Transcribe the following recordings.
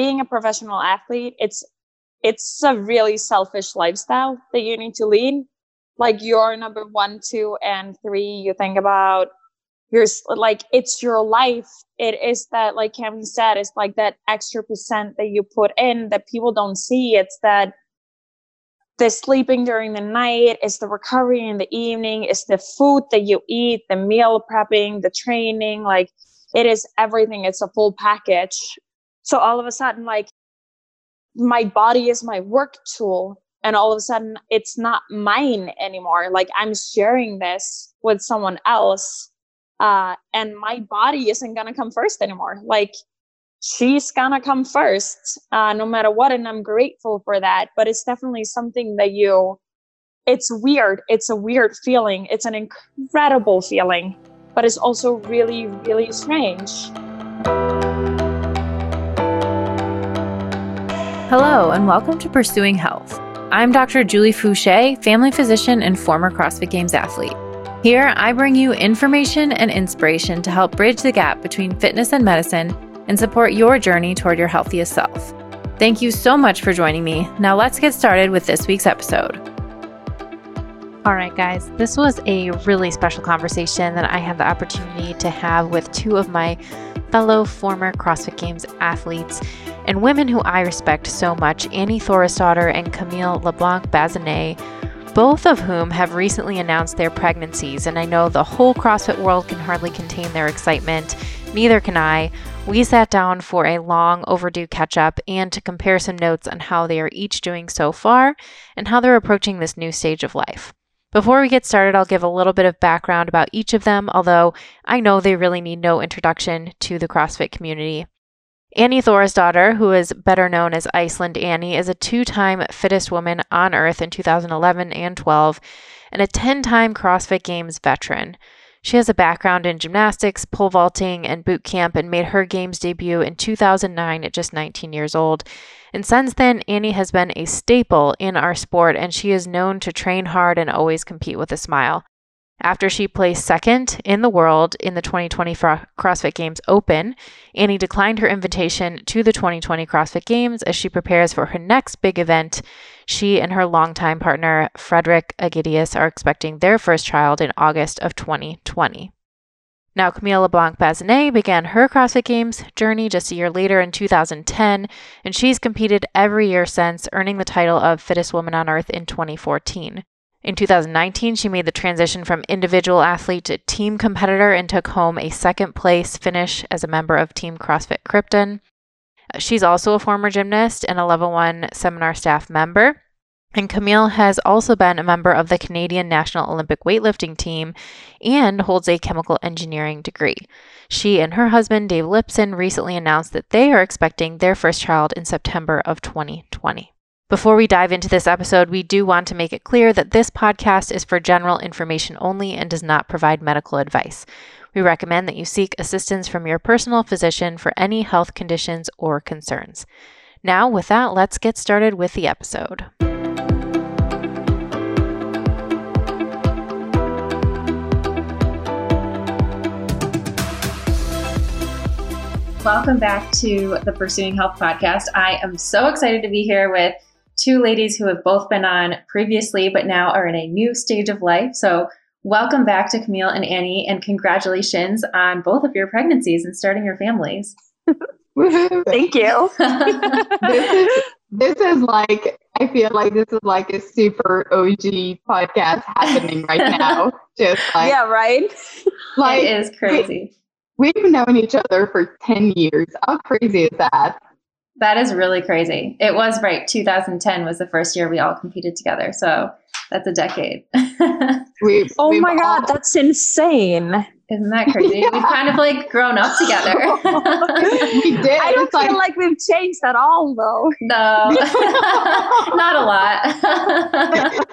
being a professional athlete, it's it's a really selfish lifestyle that you need to lead. Like you're number one, two, and three, you think about your like it's your life. It is that, like Kevin said, it's like that extra percent that you put in that people don't see. It's that the sleeping during the night, it's the recovery in the evening, it's the food that you eat, the meal prepping, the training, like it is everything. It's a full package. So all of a sudden, like my body is my work tool. And all of a sudden it's not mine anymore. Like I'm sharing this with someone else. Uh, and my body isn't gonna come first anymore. Like she's gonna come first uh, no matter what and i'm grateful for that but it's definitely something that you it's weird it's a weird feeling it's an incredible feeling but it's also really really strange hello and welcome to pursuing health i'm dr julie foucher family physician and former crossfit games athlete here i bring you information and inspiration to help bridge the gap between fitness and medicine and support your journey toward your healthiest self. Thank you so much for joining me. Now let's get started with this week's episode. All right, guys, this was a really special conversation that I had the opportunity to have with two of my fellow former CrossFit Games athletes and women who I respect so much Annie Thorisdottir and Camille LeBlanc Bazinet, both of whom have recently announced their pregnancies. And I know the whole CrossFit world can hardly contain their excitement. Neither can I. We sat down for a long overdue catch up and to compare some notes on how they are each doing so far and how they're approaching this new stage of life. Before we get started, I'll give a little bit of background about each of them, although I know they really need no introduction to the CrossFit community. Annie Thorisdottir, who is better known as Iceland Annie, is a two time fittest woman on earth in 2011 and 12 and a 10 time CrossFit Games veteran. She has a background in gymnastics, pole vaulting, and boot camp and made her games debut in 2009 at just 19 years old. And since then, Annie has been a staple in our sport and she is known to train hard and always compete with a smile. After she placed second in the world in the 2020 CrossFit Games Open, Annie declined her invitation to the 2020 CrossFit Games as she prepares for her next big event. She and her longtime partner, Frederick Aegidius, are expecting their first child in August of 2020. Now, Camille LeBlanc Bazinet began her CrossFit Games journey just a year later in 2010, and she's competed every year since, earning the title of Fittest Woman on Earth in 2014. In 2019, she made the transition from individual athlete to team competitor and took home a second place finish as a member of Team CrossFit Krypton. Uh, she's also a former gymnast and a level one seminar staff member. And Camille has also been a member of the Canadian National Olympic weightlifting team and holds a chemical engineering degree. She and her husband, Dave Lipson, recently announced that they are expecting their first child in September of 2020. Before we dive into this episode, we do want to make it clear that this podcast is for general information only and does not provide medical advice. We recommend that you seek assistance from your personal physician for any health conditions or concerns. Now, with that, let's get started with the episode. Welcome back to the Pursuing Health podcast. I am so excited to be here with two ladies who have both been on previously, but now are in a new stage of life. So, welcome back to Camille and Annie, and congratulations on both of your pregnancies and starting your families. Thank you. this, is, this is like, I feel like this is like a super OG podcast happening right now. Just like, yeah, right? Like, it is crazy. We, we've known each other for 10 years. How crazy is that? That is really crazy. It was right. 2010 was the first year we all competed together. So that's a decade. we've, oh we've my God, that's insane. Isn't that crazy? Yeah. We've kind of like grown up together. we did. I don't it's feel like, like, we've changed at all, though. No, not a lot.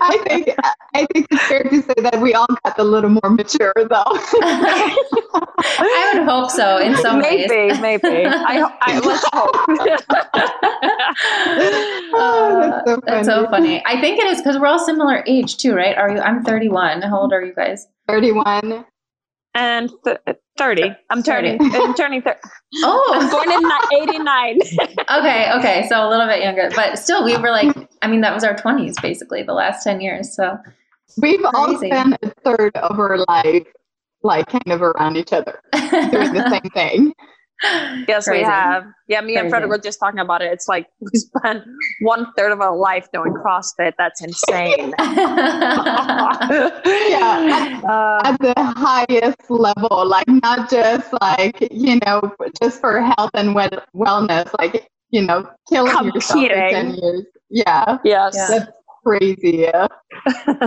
I think I think it's fair to say that we all got a little more mature, though. I would hope so. In some maybe, ways, maybe. maybe. I, I let's hope. oh, that's, so that's so funny. I think it is because we're all similar age too, right? Are you? I'm 31. How old are you guys? 31. And th- 30. I'm turning. 30. I'm turning 30. I'm Oh, born in 89. okay, okay. So a little bit younger, but still, we were like, I mean, that was our 20s basically, the last 10 years. So We've all Crazy. spent a third of our life like kind of around each other doing the same thing. yes, Crazy. we have. Yeah, me and Crazy. Fred were just talking about it. It's like we spent one third of our life doing CrossFit. That's insane. Yeah. Uh, At the highest level, like not just like, you know, just for health and well- wellness, like, you know, killing yourself in 10 years. Yeah, yes. Yeah. that's crazy. Yeah.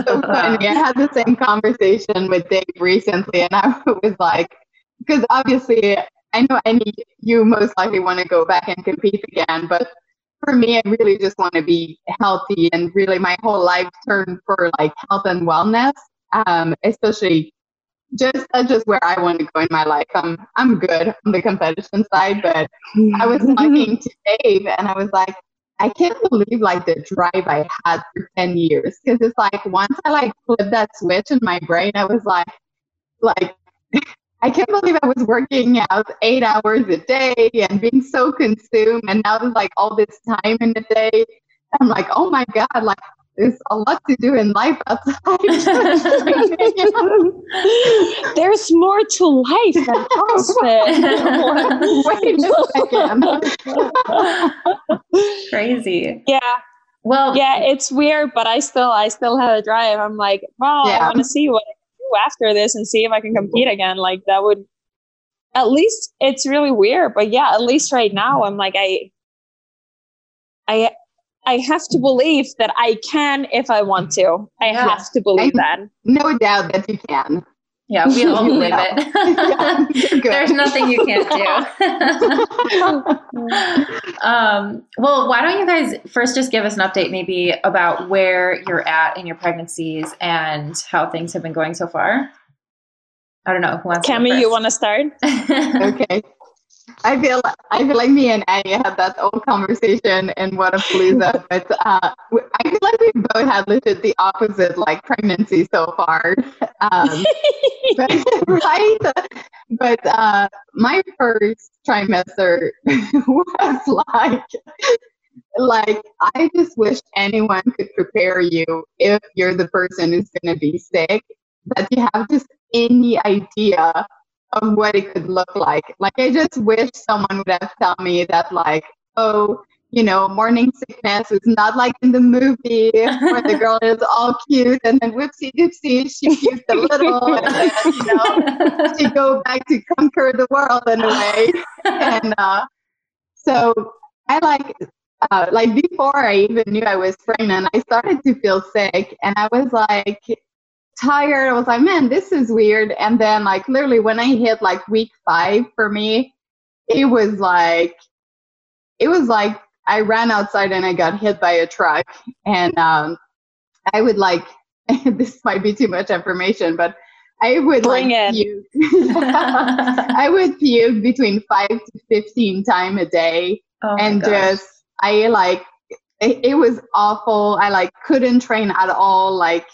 so funny. I had the same conversation with Dave recently, and I was like, because obviously, I know I need you most likely want to go back and compete again, but for me, I really just want to be healthy, and really, my whole life turned for like health and wellness, um, especially. Just that's just where I want to go in my life. I'm I'm good on the competition side, but I was talking to Dave and I was like, I can't believe like the drive I had for 10 years. Cause it's like once I like flipped that switch in my brain, I was like, like, I can't believe I was working out eight hours a day and being so consumed. And now there's like all this time in the day. I'm like, oh my God, like there's a lot to do in life outside. There's more to life than CrossFit. Wait a second. Crazy. yeah, Well, yeah, it's weird, but I still, I still have a drive. I'm like, wow, I want to see what I can do after this and see if I can compete again. Like that would, at least it's really weird, but yeah, at least right now I'm like, I, I, I have to believe that I can if I want to. I Yeah. have to believe that. No doubt that you can. Yeah, we all You believe. Yeah, it. you're. There's nothing you can't do. um, well, why don't you guys first just give us an update, maybe about where you're at in your pregnancies and how things have been going so far? I don't know who wants. Cami, you want to start? okay. I feel I feel like me and Annie had that old conversation in Wodapalooza, but uh, I feel like we both had legit the opposite like pregnancy so far. Um, but, right? But uh, my first trimester was like, like I just wish anyone could prepare you if you're the person who's going to be sick, that you have just any idea of what it could look like. Like I just wish someone would have told me that, like, oh. You know, morning sickness is not like in the movie where the girl is all cute and then whoopsie doopsie, she puked a little and then, you know, to go back to conquer the world in a way. And uh, so I like, uh, like before I even knew I was pregnant, I started to feel sick, and I was like tired. I was like, man, this is weird. And then like literally when I hit like week five for me, it was like, it was like I ran outside and I got hit by a truck, and um, I would like. this might be too much information, but I would Bring like it. puke. I would puke between five to fifteen time a day, Oh and just I like it, it was awful. I like couldn't train at all. Like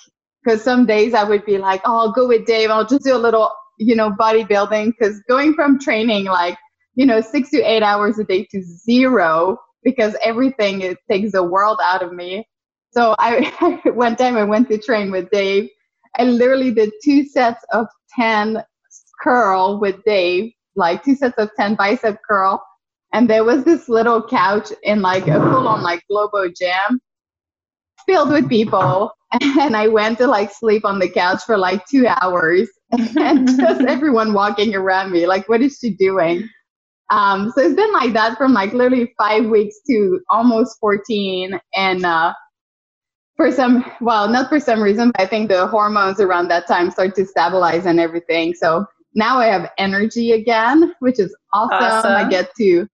because some days I would be like, oh, I'll go with Dave. I'll just do a little, you know, bodybuilding. Because going from training like you know six to eight hours a day to zero because everything it takes the world out of me. So I one time I went to train with Dave. I literally did two sets of ten curl with Dave, like two sets of ten bicep curl, and there was this little couch in like a full on like Globo gym filled with people. And I went to like sleep on the couch for like two hours and just everyone walking around me, like, what is she doing? Um, so it's been like that from like literally five weeks to almost 14. And uh, for some, well, not for some reason, but I think the hormones around that time start to stabilize and everything. So now I have energy again, which is awesome. Awesome. I get to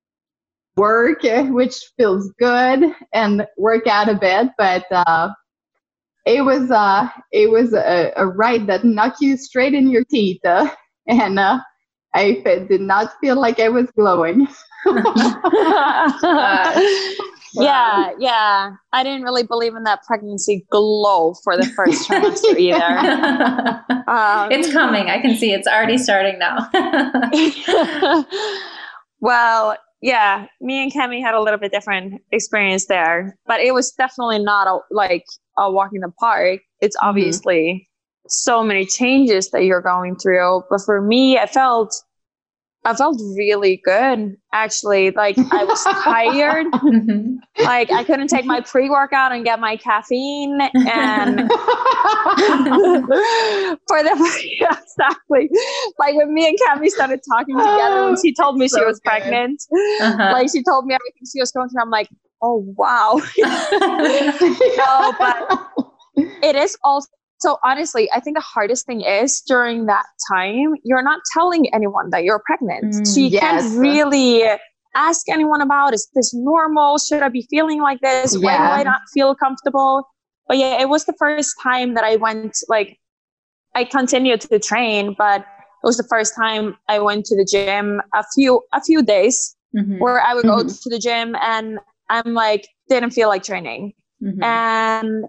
work, eh, which feels good, and work out a bit. But uh, it was uh, it was a, a ride that knocked you straight in your teeth, uh, and uh, I did not feel like I was glowing. Yeah, yeah. I didn't really believe in that pregnancy glow for the first trimester either. Um, it's coming. I can see it's already starting now. well, yeah, me and Cami had a little bit different experience there, but it was definitely not a, like a walk in the park. It's mm-hmm. obviously mm-hmm. so many changes that you're going through. But for me, I felt I felt really good actually. Like I was tired. Mm-hmm. like I couldn't take my pre-workout and get my caffeine and for the yeah, exactly. Like when me and Cami started talking together when she told me so she was good. pregnant. Uh-huh. Like she told me everything she was going through. I'm like, oh wow. no, but it is also so honestly, I think the hardest thing is during that time, you're not telling anyone that you're pregnant. Mm, so you yes. can't really ask anyone about is this normal? Should I be feeling like this? Yeah. Why do I not feel comfortable? But yeah, it was the first time that I went like I continued to train, but it was the first time I went to the gym a few a few days mm-hmm. where I would mm-hmm. go to the gym and I'm like didn't feel like training. Mm-hmm. And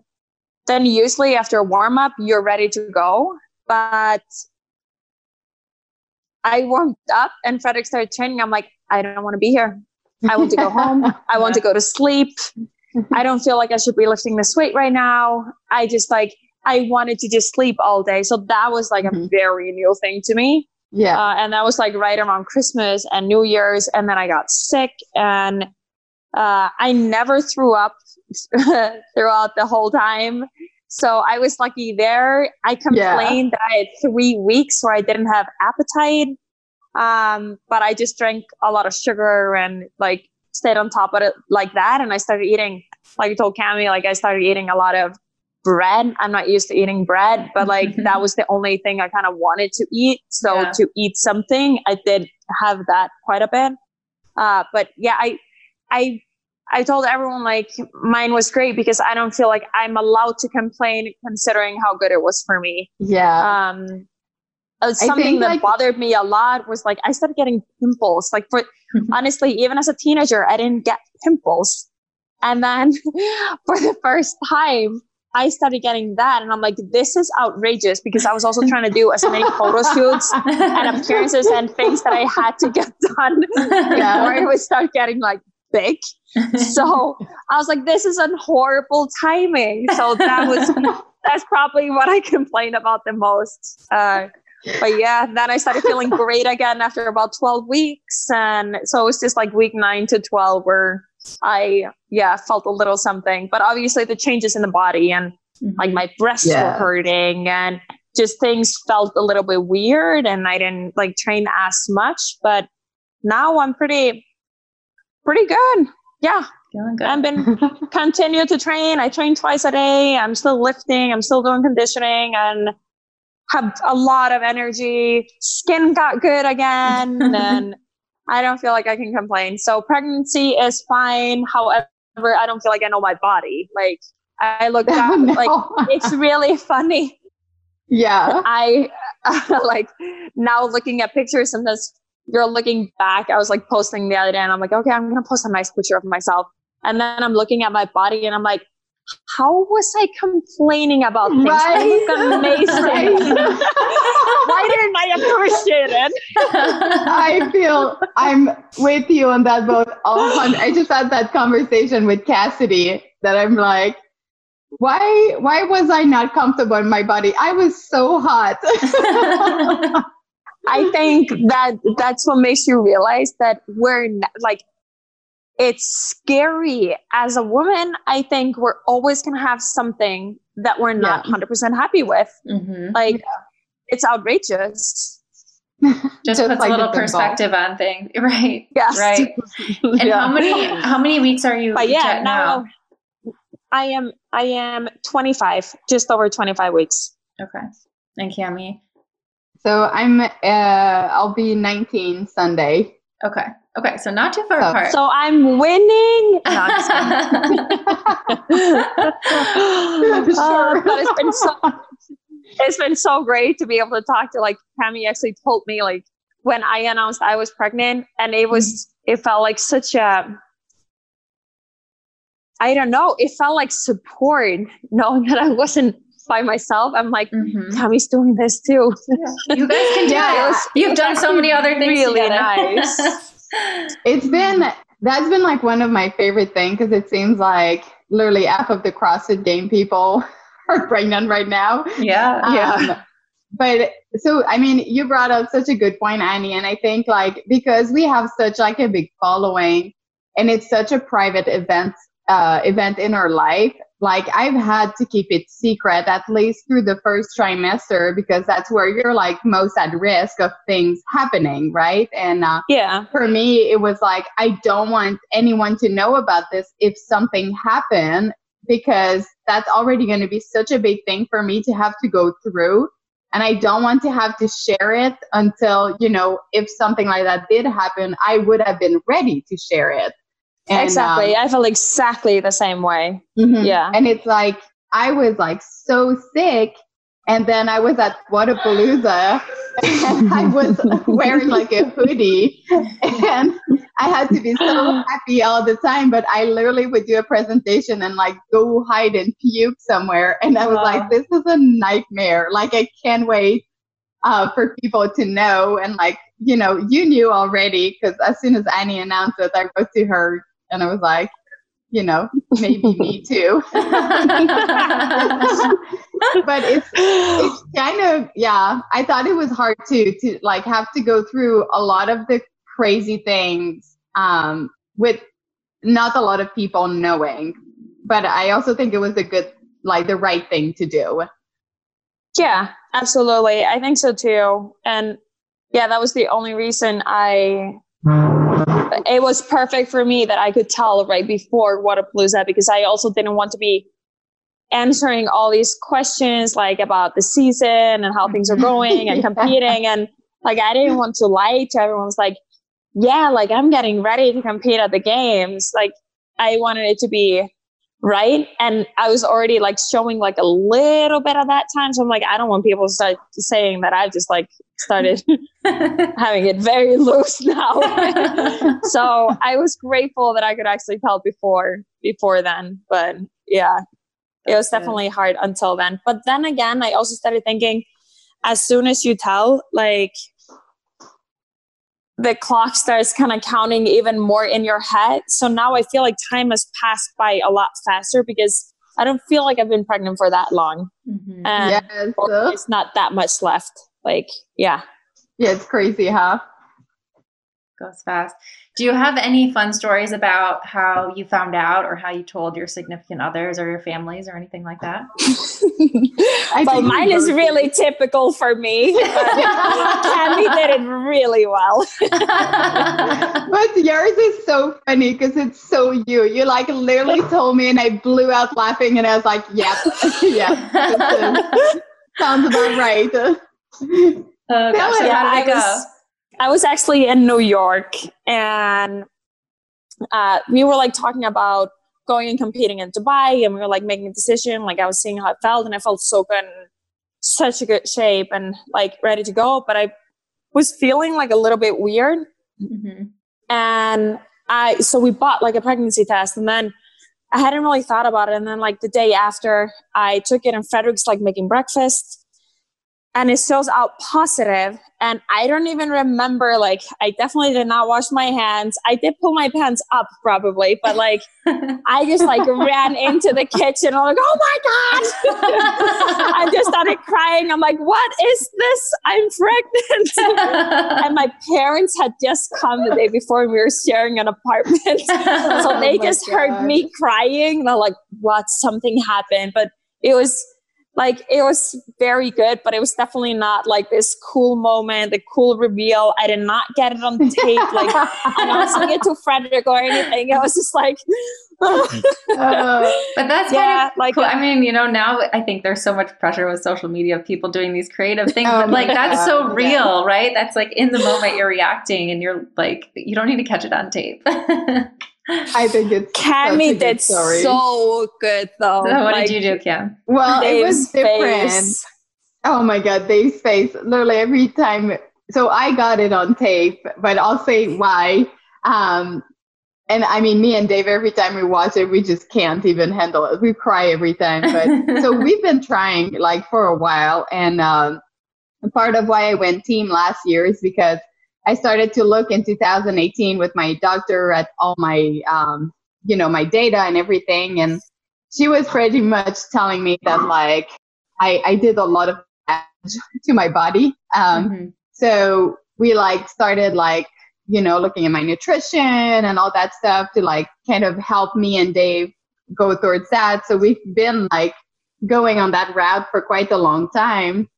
then usually after a warm up, you're ready to go. But I warmed up and Frederick started training. I'm like, I don't want to be here. I want to go home. I want to go to sleep. I don't feel like I should be lifting this weight right now. I just like, I wanted to just sleep all day. So that was like mm-hmm. a very new thing to me. Yeah. Uh, and that was like right around Christmas and New Year's. And then I got sick and uh, I never threw up throughout the whole time. So I was lucky there. I complained yeah. that I had three weeks where I didn't have appetite. Um, but I just drank a lot of sugar and like stayed on top of it like that. And I started eating, like I told Cami, like I started eating a lot of bread. I'm not used to eating bread, but like that was the only thing I kind of wanted to eat. So yeah. to eat something, I did have that quite a bit. Uh, but yeah, I, I I told everyone like mine was great because I don't feel like I'm allowed to complain considering how good it was for me. Yeah. Um, uh, something that like, bothered me a lot was like I started getting pimples. Like for honestly, even as a teenager, I didn't get pimples, and then for the first time, I started getting that, and I'm like, this is outrageous because I was also trying to do as many photo shoots and appearances and things that I had to get done yeah. before I would start getting like big. so I was like, this is a horrible timing. So that was that's probably what I complained about the most. Uh, but yeah, then I started feeling great again after about 12 weeks. And so it was just like week nine to 12 where I, yeah, felt a little something. But obviously the changes in the body and mm-hmm. like my breasts yeah. were hurting and just things felt a little bit weird and I didn't like train as much. But now I'm pretty, pretty good. Yeah. Feeling good. I've been continue to train. I train twice a day. I'm still lifting. I'm still doing conditioning and have a lot of energy. Skin got good again. and I don't feel like I can complain. So pregnancy is fine. However, I don't feel like I know my body. Like I look back, no. like it's really funny. Yeah. I uh, like now looking at pictures sometimes you're looking back. I was like posting the other day and I'm like, okay, I'm going to post a nice picture of myself. And then I'm looking at my body and I'm like, how was I complaining about things? Right. I look amazing. Why didn't I appreciate it? I feel I'm with you on that boat. I just had that conversation with Cassidy that I'm like, why why was I not comfortable in my body? I was so hot. I think that that's what makes you realize that we're not, like it's scary as a woman. I think we're always going to have something that we're not yeah. 100% happy with. Mm-hmm. Like yeah. it's outrageous. Just, puts like a little perspective ball. on things, right? Yes. Right. And yeah. how many how many weeks are you? But yeah, now, now I am I am 25, just over 25 weeks. Okay. And Cami? So I'm uh, I'll be 19 Sunday. Okay. Okay. So not too far so, apart. So I'm winning. No, I'm uh, but it's been so it's been so great to be able to talk to like Tammy actually told me like when I announced I was pregnant and it was mm-hmm. it felt like such a I don't know, it felt like support knowing that I wasn't by myself. I'm like, mm-hmm. Tammy's doing this too. Yeah. You guys can do yeah, it. You've done so many other things really together. nice. it's been that's been like one of my favorite things because it seems like literally half of the CrossFit game people are pregnant right now. Yeah. Um, yeah. But so I mean, you brought up such a good point, Annie, and I think like because we have such like a big following and it's such a private event uh, event in our life like I've had to keep it secret at least through the first trimester because that's where you're like most at risk of things happening, right? And uh, yeah, for me, it was like I don't want anyone to know about this if something happened because that's already going to be such a big thing for me to have to go through. And I don't want to have to share it until, you know, if something like that did happen, I would have been ready to share it. And, exactly. Um, I feel exactly the same way. Mm-hmm. Yeah. And it's like, I was like so sick. And then I was at Wodapalooza and I was wearing like a hoodie and I had to be so happy all the time. But I literally would do a presentation and like go hide and puke somewhere. And I was like, this is a nightmare. Like, I can't wait uh, for people to know. And like, you know, you knew already because as soon as Annie announced it, I wrote to her and I was like, you know, maybe me too. but it's it's kind of yeah. I thought it was hard to to like have to go through a lot of the crazy things um, with not a lot of people knowing. But I also think it was a good like the right thing to do. Yeah, absolutely. I think so too. And yeah, that was the only reason I it was perfect for me that I could tell right before Wodapalooza because I also didn't want to be answering all these questions like about the season and how things are mm-hmm. going and competing and like I didn't want to lie to everyone. Was like, yeah, like I'm getting ready to compete at the games. Like I wanted it to be right? And i was already like showing like a little bit of that time. So i'm like i don't want people to start saying that i've just like started having it very loose now. So i was grateful that i could actually tell before before then. But yeah it was definitely hard until then. But then again i also started thinking as soon as you tell like the clock starts kind of counting even more in your head. So now I feel like time has passed by a lot faster because I don't feel like I've been pregnant for that long. Mm-hmm. And yes. it's not that much left. Like, yeah. Yeah, it's crazy, huh? Goes fast. Do you have any fun stories about how you found out or how you told your significant others or your families or anything like that? well, mine is really typical for me. Tammy did it really well. but yours is so funny because it's so you. You like literally told me and I blew out laughing and I was like, yep, yeah, sounds about right. Oh, gosh, yeah, how did it go? I was actually in New York and uh, we were like talking about going and competing in Dubai and we were like making a decision. Like I was seeing how it felt and I felt so good and such a good shape and like ready to go. But I was feeling like a little bit weird. Mm-hmm. And I, so we bought like a pregnancy test and then I hadn't really thought about it. And then like the day after I took it and Frederick's like making breakfast and it shows out positive and i don't even remember like i definitely did not wash my hands. I did pull my pants up probably but like i just like ran into the kitchen. I'm like oh my god! I just started crying. I'm like what is this? I'm pregnant. And my parents had just come the day before and we were sharing an apartment. Oh so they oh just god. heard me crying. They're like what? Something happened? But it was like it was very good, but it was definitely not like this cool moment, the cool reveal. I did not get it on tape, like announcing it to Frederick or anything. It was just like, uh, but that's yeah, kind of like cool. I mean, you know, now I think there's so much pressure with social media of people doing these creative things, oh but like that's God. so real, yeah. right? That's like in the moment you're reacting, and you're like, you don't need to catch it on tape. I think it's Cammy did story. so good though. So what like, did you do, Cam? Well, Dave's it was different. Face. Oh my god, Dave's face. Literally every time. So I got it on tape, but I'll say why. Um, and I mean, me and Dave, every time we watch it, we just can't even handle it. We cry every time. But so we've been trying like for a while. And um, part of why I went team last year is because I started to look in 2018 with my doctor at all my, um, you know, my data and everything. And she was pretty much telling me that like I, I did a lot of damage to my body. Um, mm-hmm. So we like started like you know, looking at my nutrition and all that stuff to like kind of help me and Dave go towards that. So we've been like going on that route for quite a long time.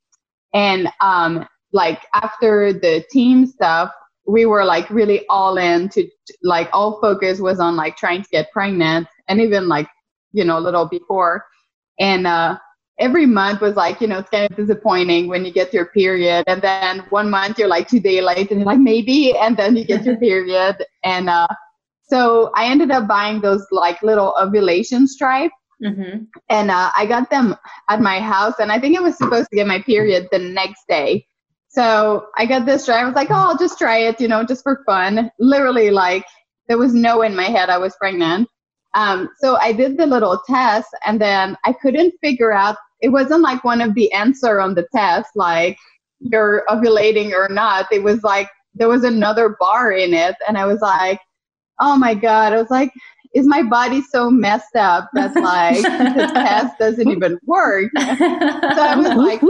And um, like after the team stuff, we were like really all in to like all focus was on like trying to get pregnant and even like, you know, a little before. And uh, every month was like, you know, it's kind of disappointing when you get your period. And then one month you're like two days late and you're like, maybe. And then you get your period. And uh, so I ended up buying those like little ovulation stripe. Mm-hmm. And uh, I got them at my house. And I think I was supposed to get my period the next day. So I got this stripe. I was like, oh, I'll just try it, you know, just for fun. Literally, like, there was no in my head I was pregnant. Um, so I did the little test and then I couldn't figure out it wasn't like one of the answer on the test, like you're ovulating or not. It was like there was another bar in it, and I was like, oh my god! I was like, is my body so messed up that like the test doesn't even work? So I was like,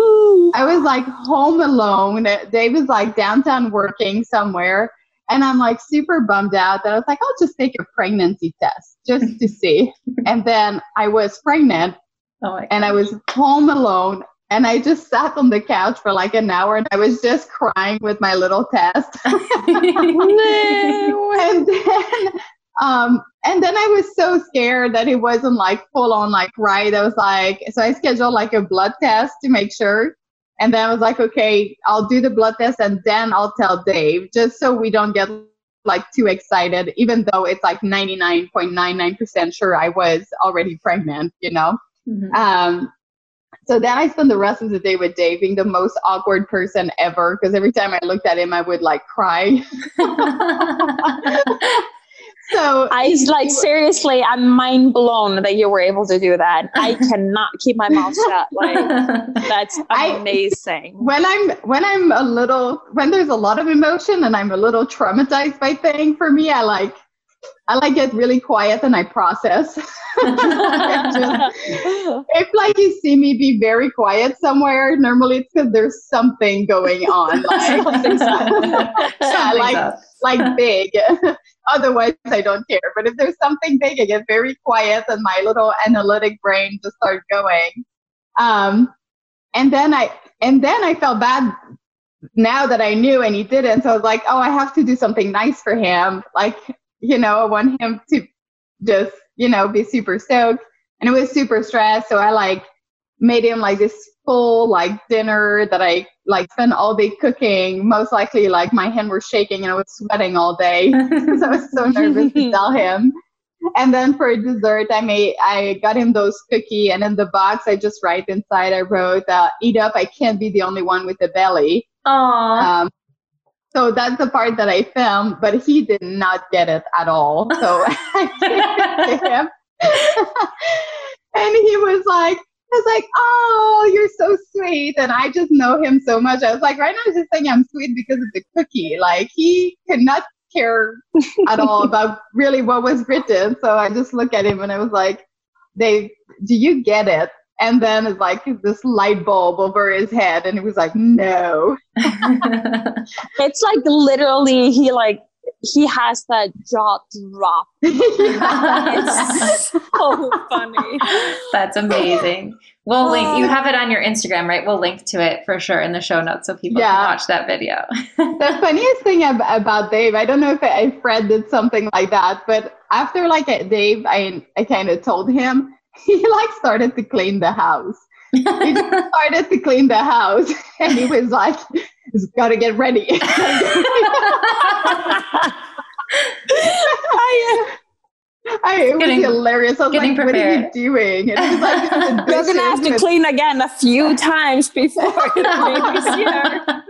I was like home alone. Dave was like downtown working somewhere. And I'm like super bummed out that I was like, I'll just take a pregnancy test just to see. and then I was pregnant Oh and I was home alone and I just sat on the couch for like an hour and I was just crying with my little test. no. And then um and then I was so scared that it wasn't like full on like right. I was like so I scheduled like a blood test to make sure. And then I was like, okay, I'll do the blood test and then I'll tell Dave just so we don't get like too excited, even though it's like 99.99% sure I was already pregnant, you know? Mm-hmm. Um, so then I spent the rest of the day with Dave being the most awkward person ever because every time I looked at him, I would like cry. so I was like, seriously, I'm mind blown that you were able to do that. I cannot keep my mouth shut. Like that's amazing. I, when I'm when I'm a little when there's a lot of emotion and I'm a little traumatized by thing, for me, I like I like get really quiet and I process. just, if like you see me be very quiet somewhere, normally it's because there's something going on, like yeah, like like big. Otherwise, I don't care. But if there's something big, I get very quiet and my little analytic brain just starts going. Um, and then I and then I felt bad now that I knew and he didn't. So I was like, oh, I have to do something nice for him. Like you know, I want him to just, you know, be super stoked. And it was super stressed. So I like made him like this full like dinner that I like spent all day cooking. Most likely like my hand was shaking and I was sweating all day because I was so nervous to tell him. And then for dessert, I made I got him those cookie, and in the box I just write inside I wrote, uh, "Eat up, I can't be the only one with a belly." Aww. Um, so that's the part that I filmed, but he did not get it at all. So I gave it to him. and he was like, I was like, oh, you're so sweet. And I just know him so much. I was like, right now I'm just saying I'm sweet because of the cookie. Like he cannot care at all about really what was written. So I just look at him and I was like, Dave, do you get it? And then it's like this light bulb over his head, and he was like, "No." it's like literally he like he has that jaw drop. it's so funny. That's amazing. We'll oh. link. You have it on your Instagram, right? We'll link to it for sure in the show notes so people yeah. can watch that video. the funniest thing about Dave, I don't know if, if Fred did something like that, but after like Dave, I I kind of told him he like started to clean the house. he started to clean the house and he was like, he's got to get ready. I, I, it getting, was hilarious. I was like, prepared. what are you doing? And was like, You're going to have to clean again a few times before the year.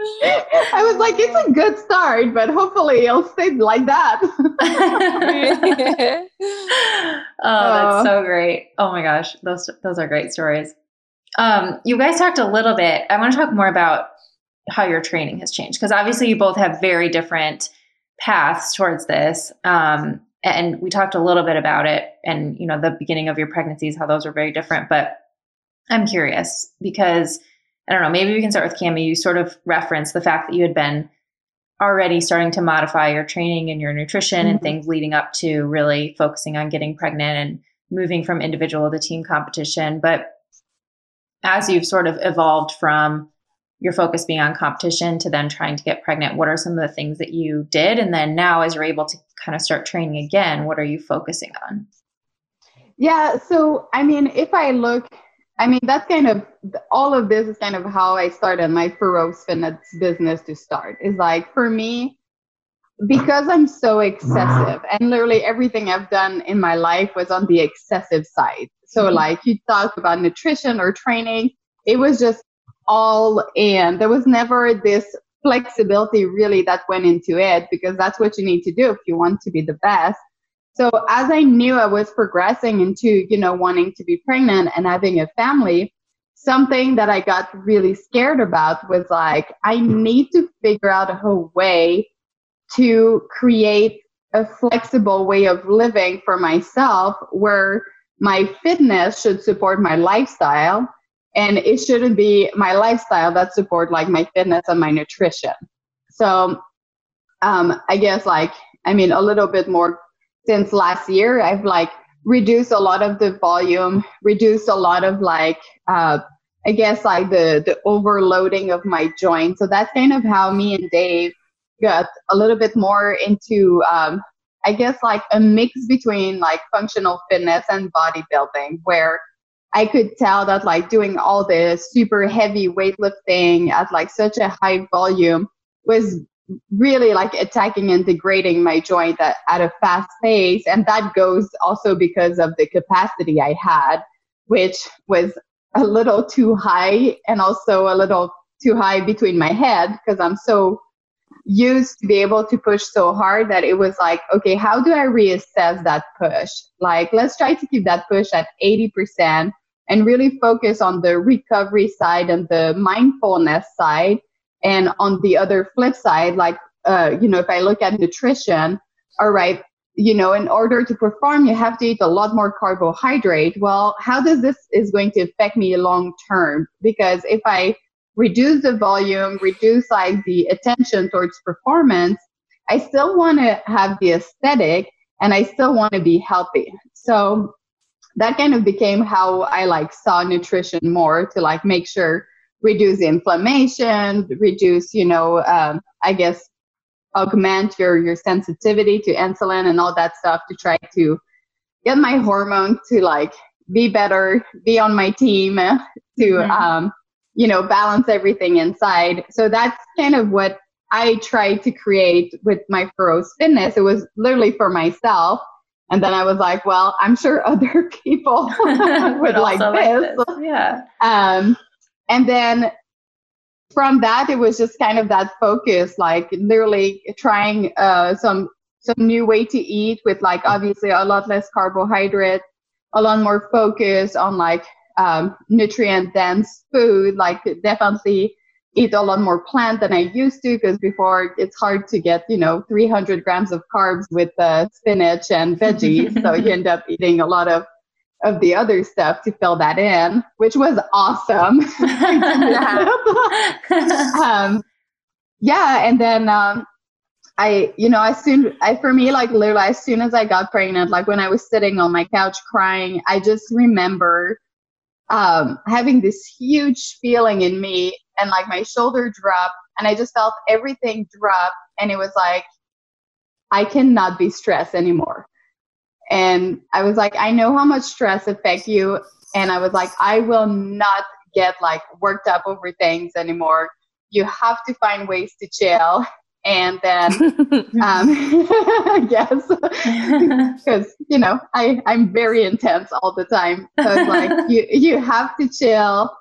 I was like, it's a good start, but hopefully it'll stay like that. oh, that's so great. Oh my gosh. Those, those are great stories. Um, you guys talked a little bit. I want to talk more about how your training has changed because obviously you both have very different paths towards this. Um, and we talked a little bit about it and you know the beginning of your pregnancies how those were very different but i'm curious because i don't know maybe we can start with cami you sort of referenced the fact that you had been already starting to modify your training and your nutrition mm-hmm. and things leading up to really focusing on getting pregnant and moving from individual to team competition but as you've sort of evolved from your focus being on competition to then trying to get pregnant. What are some of the things that you did? And then now as you're able to kind of start training again what are you focusing on? Yeah so i mean if i look i mean that's kind of all of this is kind of how i started my Rose fitness business to start. Is like for me because i'm so excessive and literally everything i've done in my life was on the excessive side. So mm-hmm. like you talk about nutrition or training it was just all in. There was never this flexibility really that went into it because that's what you need to do if you want to be the best. So as I knew I was progressing into, you know, wanting to be pregnant and having a family, something that I got really scared about was like, I need to figure out a way to create a flexible way of living for myself where my fitness should support my lifestyle and it shouldn't be my lifestyle that support like my fitness and my nutrition. So um, i guess like i mean a little bit more since last year i've like reduced a lot of the volume reduced a lot of like uh, i guess like the the overloading of my joints. So that's kind of how me and dave got a little bit more into um, i guess like a mix between like functional fitness and bodybuilding where I could tell that like doing all the super heavy weightlifting at like such a high volume was really like attacking and degrading my joint at, at a fast pace. And that goes also because of the capacity I had, which was a little too high and also a little too high between my head because I'm so used to be able to push so hard that it was like, okay, how do I reassess that push? Like, let's try to keep that push at 80% and really focus on the recovery side and the mindfulness side. And on the other flip side, like, uh, you know, if I look at nutrition, all right, you know, in order to perform, you have to eat a lot more carbohydrate. Well, how does this is going to affect me long term? Because if I reduce the volume, reduce like the attention towards performance, I still want to have the aesthetic and I still want to be healthy. So that kind of became how I like saw nutrition more to like make sure reduce inflammation, reduce, you know, um, I guess augment your your sensitivity to insulin and all that stuff to try to get my hormone to like be better, be on my team to mm-hmm. um, you know balance everything inside. So that's kind of what I tried to create with my Rose Fitness. It was literally for myself and then I was like, well, I'm sure other people would like this. like this. Yeah. Um, and then from that, it was just kind of that focus, like literally trying uh, some some new way to eat with like obviously a lot less carbohydrate, a lot more focus on like um, nutrient dense food, like definitely eat a lot more plant than I used to because before it's hard to get, you know, 300 grams of carbs with uh, spinach and veggies. so you end up eating a lot of of the other stuff to fill that in, which was awesome. um, yeah, and then um, I, you know, as soon, I for me, like literally, as soon as I got pregnant, like when I was sitting on my couch crying, I just remember um, having this huge feeling in me and like my shoulder dropped and I just felt everything drop and it was like I cannot be stressed anymore. And I was like, I know how much stress affect you. And I was like, I will not get like worked up over things anymore. You have to find ways to chill. And then um, yes, because you know I I'm very intense all the time. So it's like you you have to chill,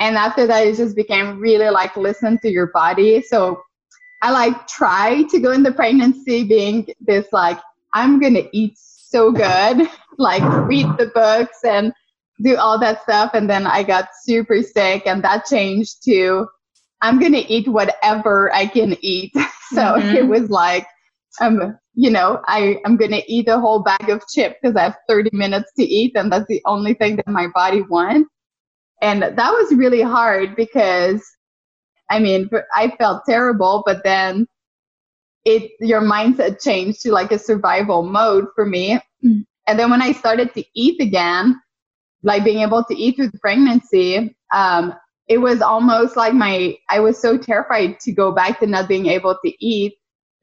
and after that it just became really like listen to your body. So I like try to go into pregnancy being this like I'm gonna eat so good, like read the books and do all that stuff. And then I got super sick, and that changed to I'm gonna eat whatever I can eat. So mm-hmm. it was like, um, you know, I I'm gonna eat a whole bag of chips because I have 30 minutes to eat, and that's the only thing that my body wants. And that was really hard because, I mean, I felt terrible, but then it your mindset changed to like a survival mode for me. And then when I started to eat again, like being able to eat through the pregnancy, um, it was almost like my I was so terrified to go back to not being able to eat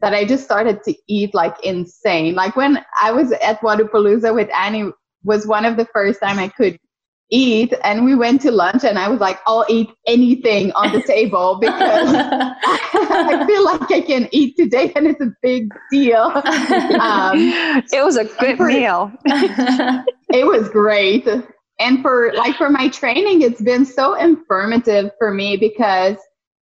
that I just started to eat like insane. Like when I was at Wodapalooza with Annie was one of the first time I could eat and we went to lunch and I was like, I'll eat anything on the table because I feel like I can eat today and it's a big deal. Um, it was a good for, meal. it was great and for like for my training it's been so informative for me because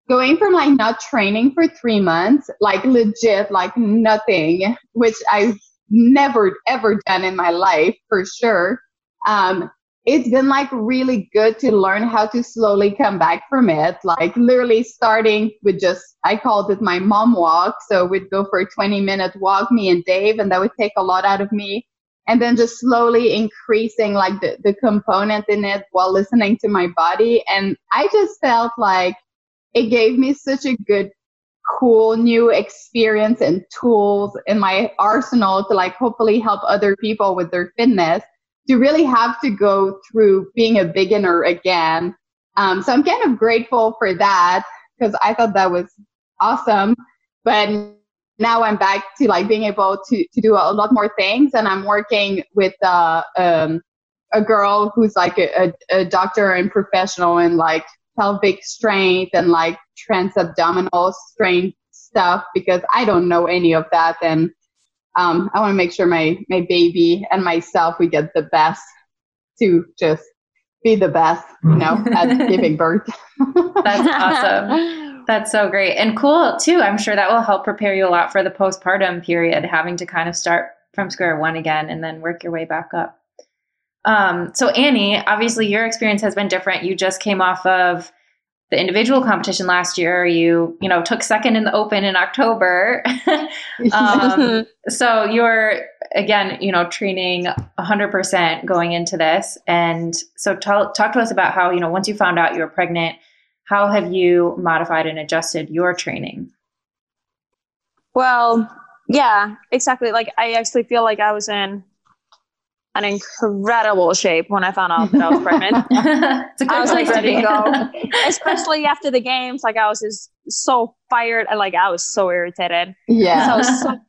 going from like not training for three months like legit like nothing which i've never ever done in my life for sure um it's been like really good to learn how to slowly come back from it like literally starting with just i called it my mom walk so we'd go for a 20 minute walk me and dave and that would take a lot out of me and then just slowly increasing like the, the component in it while listening to my body. And i just felt like it gave me such a good cool new experience and tools in my arsenal to like hopefully help other people with their fitness to really have to go through being a beginner again. Um, so i'm kind of grateful for that because i thought that was awesome. But now I'm back to like being able to, to do a lot more things. And I'm working with uh, um, a girl who's like a, a, a, doctor and professional in like pelvic strength and like transabdominal strength stuff because I don't know any of that. And um, I want to make sure my, my baby and myself, we get the best to just be the best, you know, at giving birth. That's awesome. That's so great and cool too. I'm sure that will help prepare you a lot for the postpartum period, having to kind of start from square one again and then work your way back up. Um, so Annie, obviously your experience has been different. You just came off of the individual competition last year. You, you know, took second in the open in October. um, so you're again, you know, training 100% going into this. And so talk to us about how, you know, once you found out you were pregnant, how have you modified and adjusted your training? Well, yeah, exactly. Like I actually feel like I was in an incredible shape when I found out that I was pregnant. I was like ready to go, especially after the games. Like I was just so fired and like I was so irritated. Yeah, so I was so fired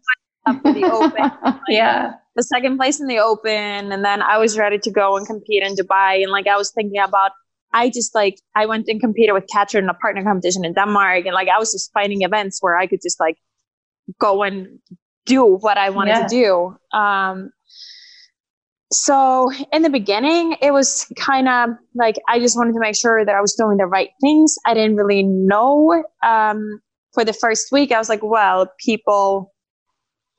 up for the open. Like, yeah, the second place in the open, and then I was ready to go and compete in Dubai. And like I was thinking about I just like I went and competed with Katrin in a partner competition in Denmark, and like I was just finding events where I could just like go and do what I wanted yeah. to do. Um, so in the beginning, it was kind of like I just wanted to make sure that I was doing the right things. I didn't really know. Um, for the first week, I was like, well, people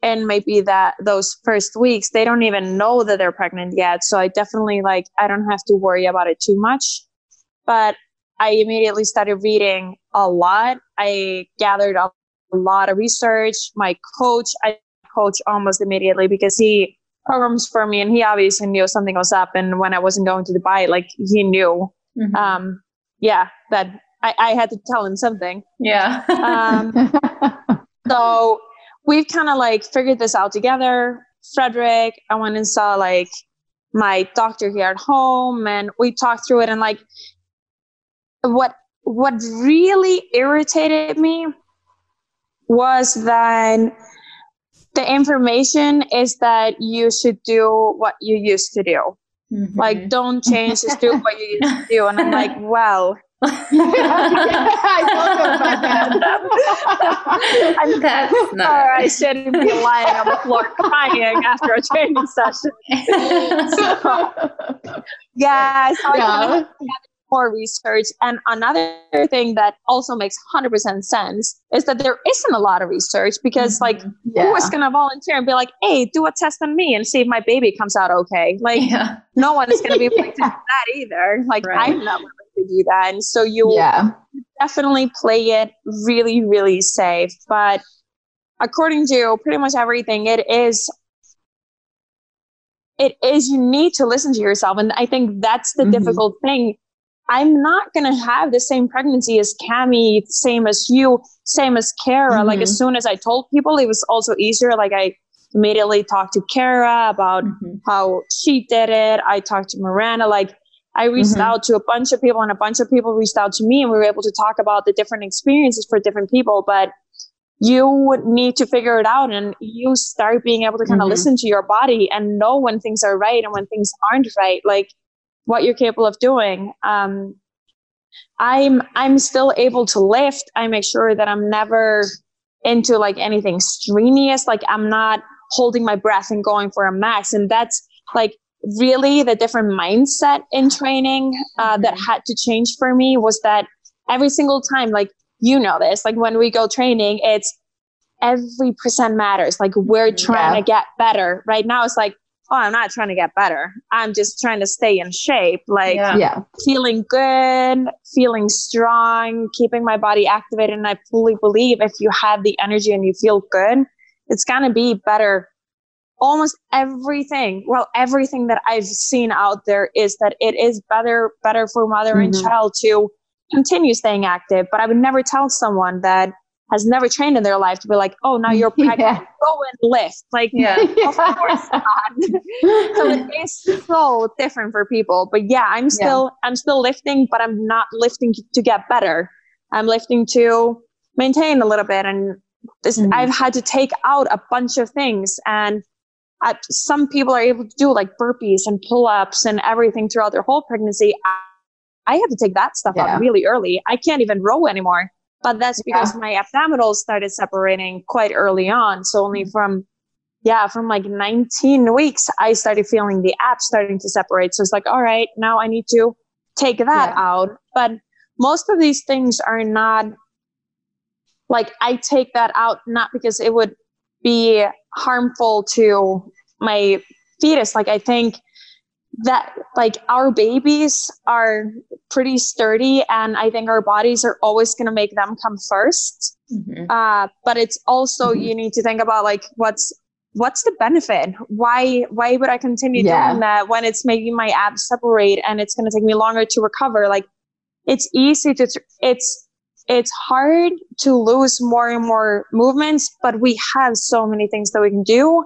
and maybe that those first weeks they don't even know that they're pregnant yet so i definitely like i don't have to worry about it too much but I immediately started reading a lot. I gathered a lot of research. My coach, I coach almost immediately because he programs for me and he obviously knew something was up. And when I wasn't going to Dubai, like he knew, mm-hmm. um, yeah, that I, I, had to tell him something. Yeah. um, so we've kind of like figured this out together. Frederik, I went and saw like my doctor here at home and we talked through it and like what what really irritated me was that the information is that you should do what you used to do. Mm-hmm. Like, don't change, just do what you used to do. And I'm like, well, I you about that. I'm That's not. I shouldn't be lying on the floor crying after a training session. Yeah, so Yeah. More research. And another thing that also makes 100% sense is that there isn't a lot of research because, like, who Yeah. is going to volunteer and be like, hey, do a test on me and see if my baby comes out okay? Like, yeah. no one is going to be willing to do that either. Like, Right. I'm not willing to do that. And so you Yeah. definitely play it really, really safe. But according to pretty much everything, it is it is you need to listen to yourself. And I think that's the Mhm. difficult thing. I'm not gonna have the same pregnancy as Cami, same as you, same as Kara. Like Mhm. as soon as I told people, it was also easier. Like I immediately talked to Kara about Mhm. how she did it. I talked to Miranda. Like I reached Mhm. out to a bunch of people, and a bunch of people reached out to me, and we were able to talk about the different experiences for different people. But you would need to figure it out, and you start being able to kind of Mhm. listen to your body and know when things are right and when things aren't right, like what you're capable of doing. Um, I'm I'm still able to lift. I make sure that I'm never into like anything strenuous. Like I'm not holding my breath and going for a max. And that's like really the different mindset in training uh, that had to change for me was that every single time, like you know this, like when we go training, it's every percent matters. Like we're trying Yeah. to get better. Right now, it's like, oh, I'm not trying to get better. I'm just trying to stay in shape. Like Yeah. Yeah. feeling good, feeling strong, keeping my body activated. And I fully believe if you have the energy and you feel good, it's going to be better. Almost everything, well, everything that I've seen out there is that it is better, better for mother and Mhm. child to continue staying active. But I would never tell someone that has never trained in their life to be like, oh, now you're pregnant, Yeah. go and lift. Like, Yeah. of course not. so it is so different for people but yeah i'm still i'm still lifting but i'm not lifting to get better i'm lifting to maintain a little bit and this Mhm. i've had to take out a bunch of things and I, some people are able to do like burpees and pull-ups and everything throughout their whole pregnancy i, I had to take that stuff Yeah. out really early i can't even row anymore but that's because my abdominals started separating quite early on so only mm-hmm. from yeah, from like 19 weeks, I started feeling the abs starting to separate. So it's like, all right, now I need to take that Yeah. out. But most of these things are not like I take that out not because it would be harmful to my fetus. Like I think that like our babies are pretty sturdy and I think our bodies are always going to make them come first Mhm. uh, but it's also Mhm. you need to think about like what's what's the benefit why why would i continue Yeah. doing that when it's making my abs separate and it's going to take me longer to recover like it's easy to it's it's hard to lose more and more movements but we have so many things that we can do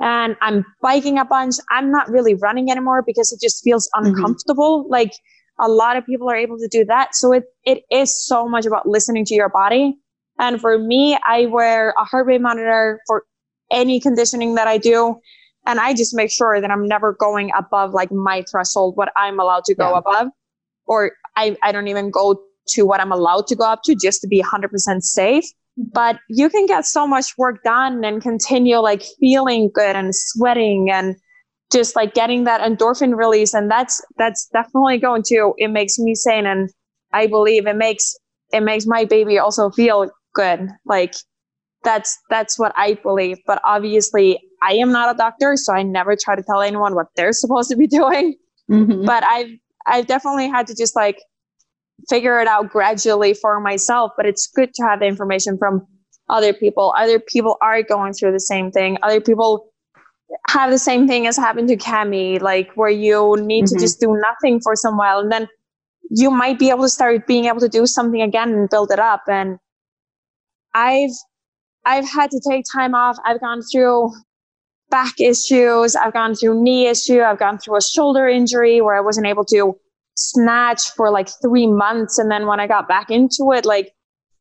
and i'm biking a bunch i'm not really running anymore because it just feels Mhm. uncomfortable like a lot of people are able to do that so it it is so much about listening to your body and for me, I wear a heart rate monitor for any conditioning that I do. And I just make sure that I'm never going above like my threshold, what I'm allowed to go Yeah. above. Or I, I don't even go to what I'm allowed to go up to just to be 100% safe. But you can get so much work done and continue like feeling good and sweating and just like getting that endorphin release. And that's, that's definitely going to, it makes me sane. And I believe it makes, it makes my baby also feel good like that's that's what i believe but obviously i am not a doctor so i never try to tell anyone what they're supposed to be doing Mhm. but i've i've definitely had to just like figure it out gradually for myself but it's good to have the information from other people other people are going through the same thing other people have the same thing as happened to Cami, like where you need to Mhm. just do nothing for some while and then you might be able to start being able to do something again and build it up and I've I've had to take time off. I've gone through back issues. I've gone through knee issue. I've gone through a shoulder injury where I wasn't able to snatch for like three months. And then when I got back into it, like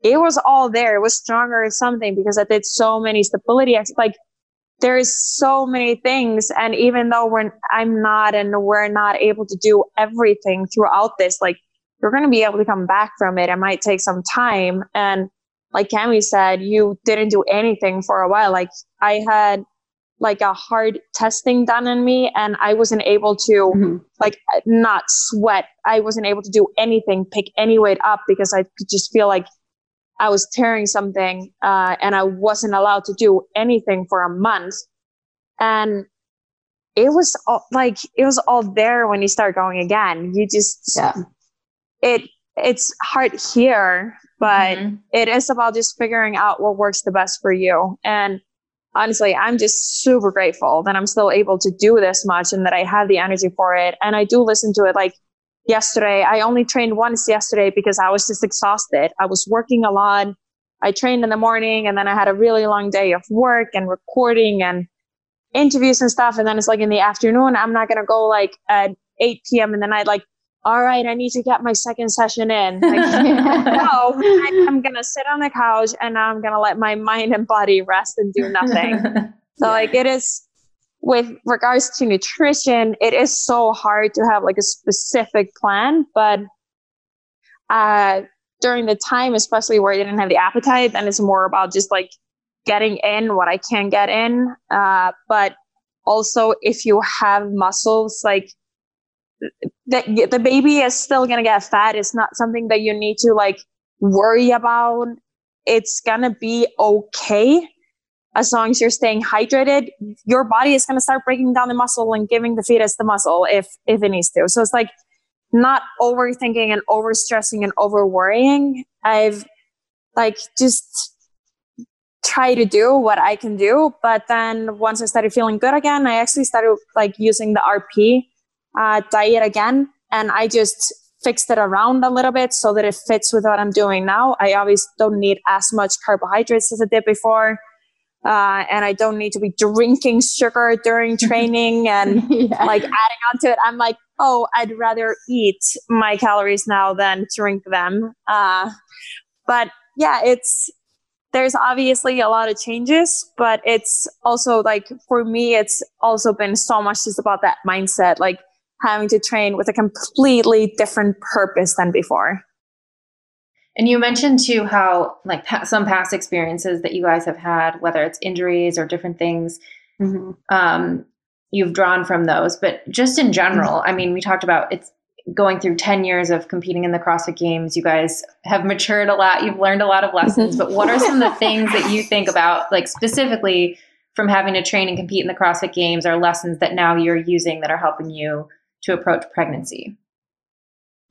it was all there. It was stronger or something because I did so many stability. ex- Like there's so many things. And even though we're, I'm not and we're not able to do everything throughout this, like you're going to be able to come back from it. It might take some time. And like Cami said, you didn't do anything for a while. Like I had like a hard testing done on me and I wasn't able to mm-hmm. like not sweat. I wasn't able to do anything, pick any weight up because I could just feel like I was tearing something uh, and I wasn't allowed to do anything for a month. And it was all, like it was all there when you start going again. You just yeah. it it's hard here, but mm-hmm. it is about just figuring out what works the best for you. And honestly, I'm just super grateful that I'm still able to do this much and that I have the energy for it. And I do listen to it like yesterday. I only trained once yesterday because I was just exhausted. I was working a lot. I trained in the morning and then I had a really long day of work and recording and interviews and stuff. And then it's like in the afternoon, I'm not going to go like at 8 p.m. and then I'd like all right, I need to get my second session in. Like, no, I, I'm going to sit on the couch and I'm going to let my mind and body rest and do nothing. so, yeah. like, it is with regards to nutrition, it is so hard to have like a specific plan, but uh, during the time, especially where I didn't have the appetite, then it's more about just like getting in what I can get in. Uh, but also, if you have muscles, like the, the baby is still to get fat. It's not something that you need to like worry about. It's to be okay as long as you're staying hydrated. Your body is to start breaking down the muscle and giving the fetus the muscle if if it needs to. So it's like not overthinking and overstressing and over worrying. I've like just try to do what I can do. But then once I started feeling good again, I actually started like using the RP uh, diet again. And I just fixed it around a little bit so that it fits with what I'm doing now. I obviously don't need as much carbohydrates as I did before. Uh, and I don't need to be drinking sugar during training and yeah. like adding on to it. I'm like, oh, I'd rather eat my calories now than drink them. Uh, but yeah, it's there's obviously a lot of changes, but it's also like for me, it's also been so much just about that mindset. Like having to train with a completely different purpose than before. And you mentioned too how like some past experiences that you guys have had, whether it's injuries or different things, mm-hmm. um, you've drawn from those. But just in general, I mean, we talked about it's going through 10 years of competing in the CrossFit Games. You guys have matured a lot. You've learned a lot of lessons. But what are some of the things that you think about, like specifically from having to train and compete in the CrossFit Games, are lessons that now you're using that are helping you to approach pregnancy?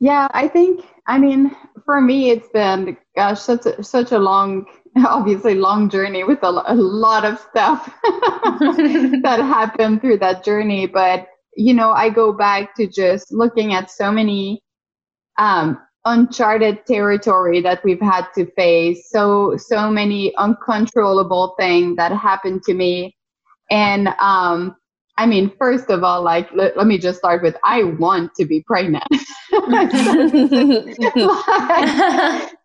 Yeah, I think, I mean, for me, it's been, gosh, such a, such a long, obviously long journey with a, a lot of stuff that happened through that journey. But, you know, I go back to just looking at so many um, uncharted territory that we've had to face, so, so many uncontrollable things that happened to me. And um, I mean, first of all, like, let, let me just start with I want to be pregnant. like,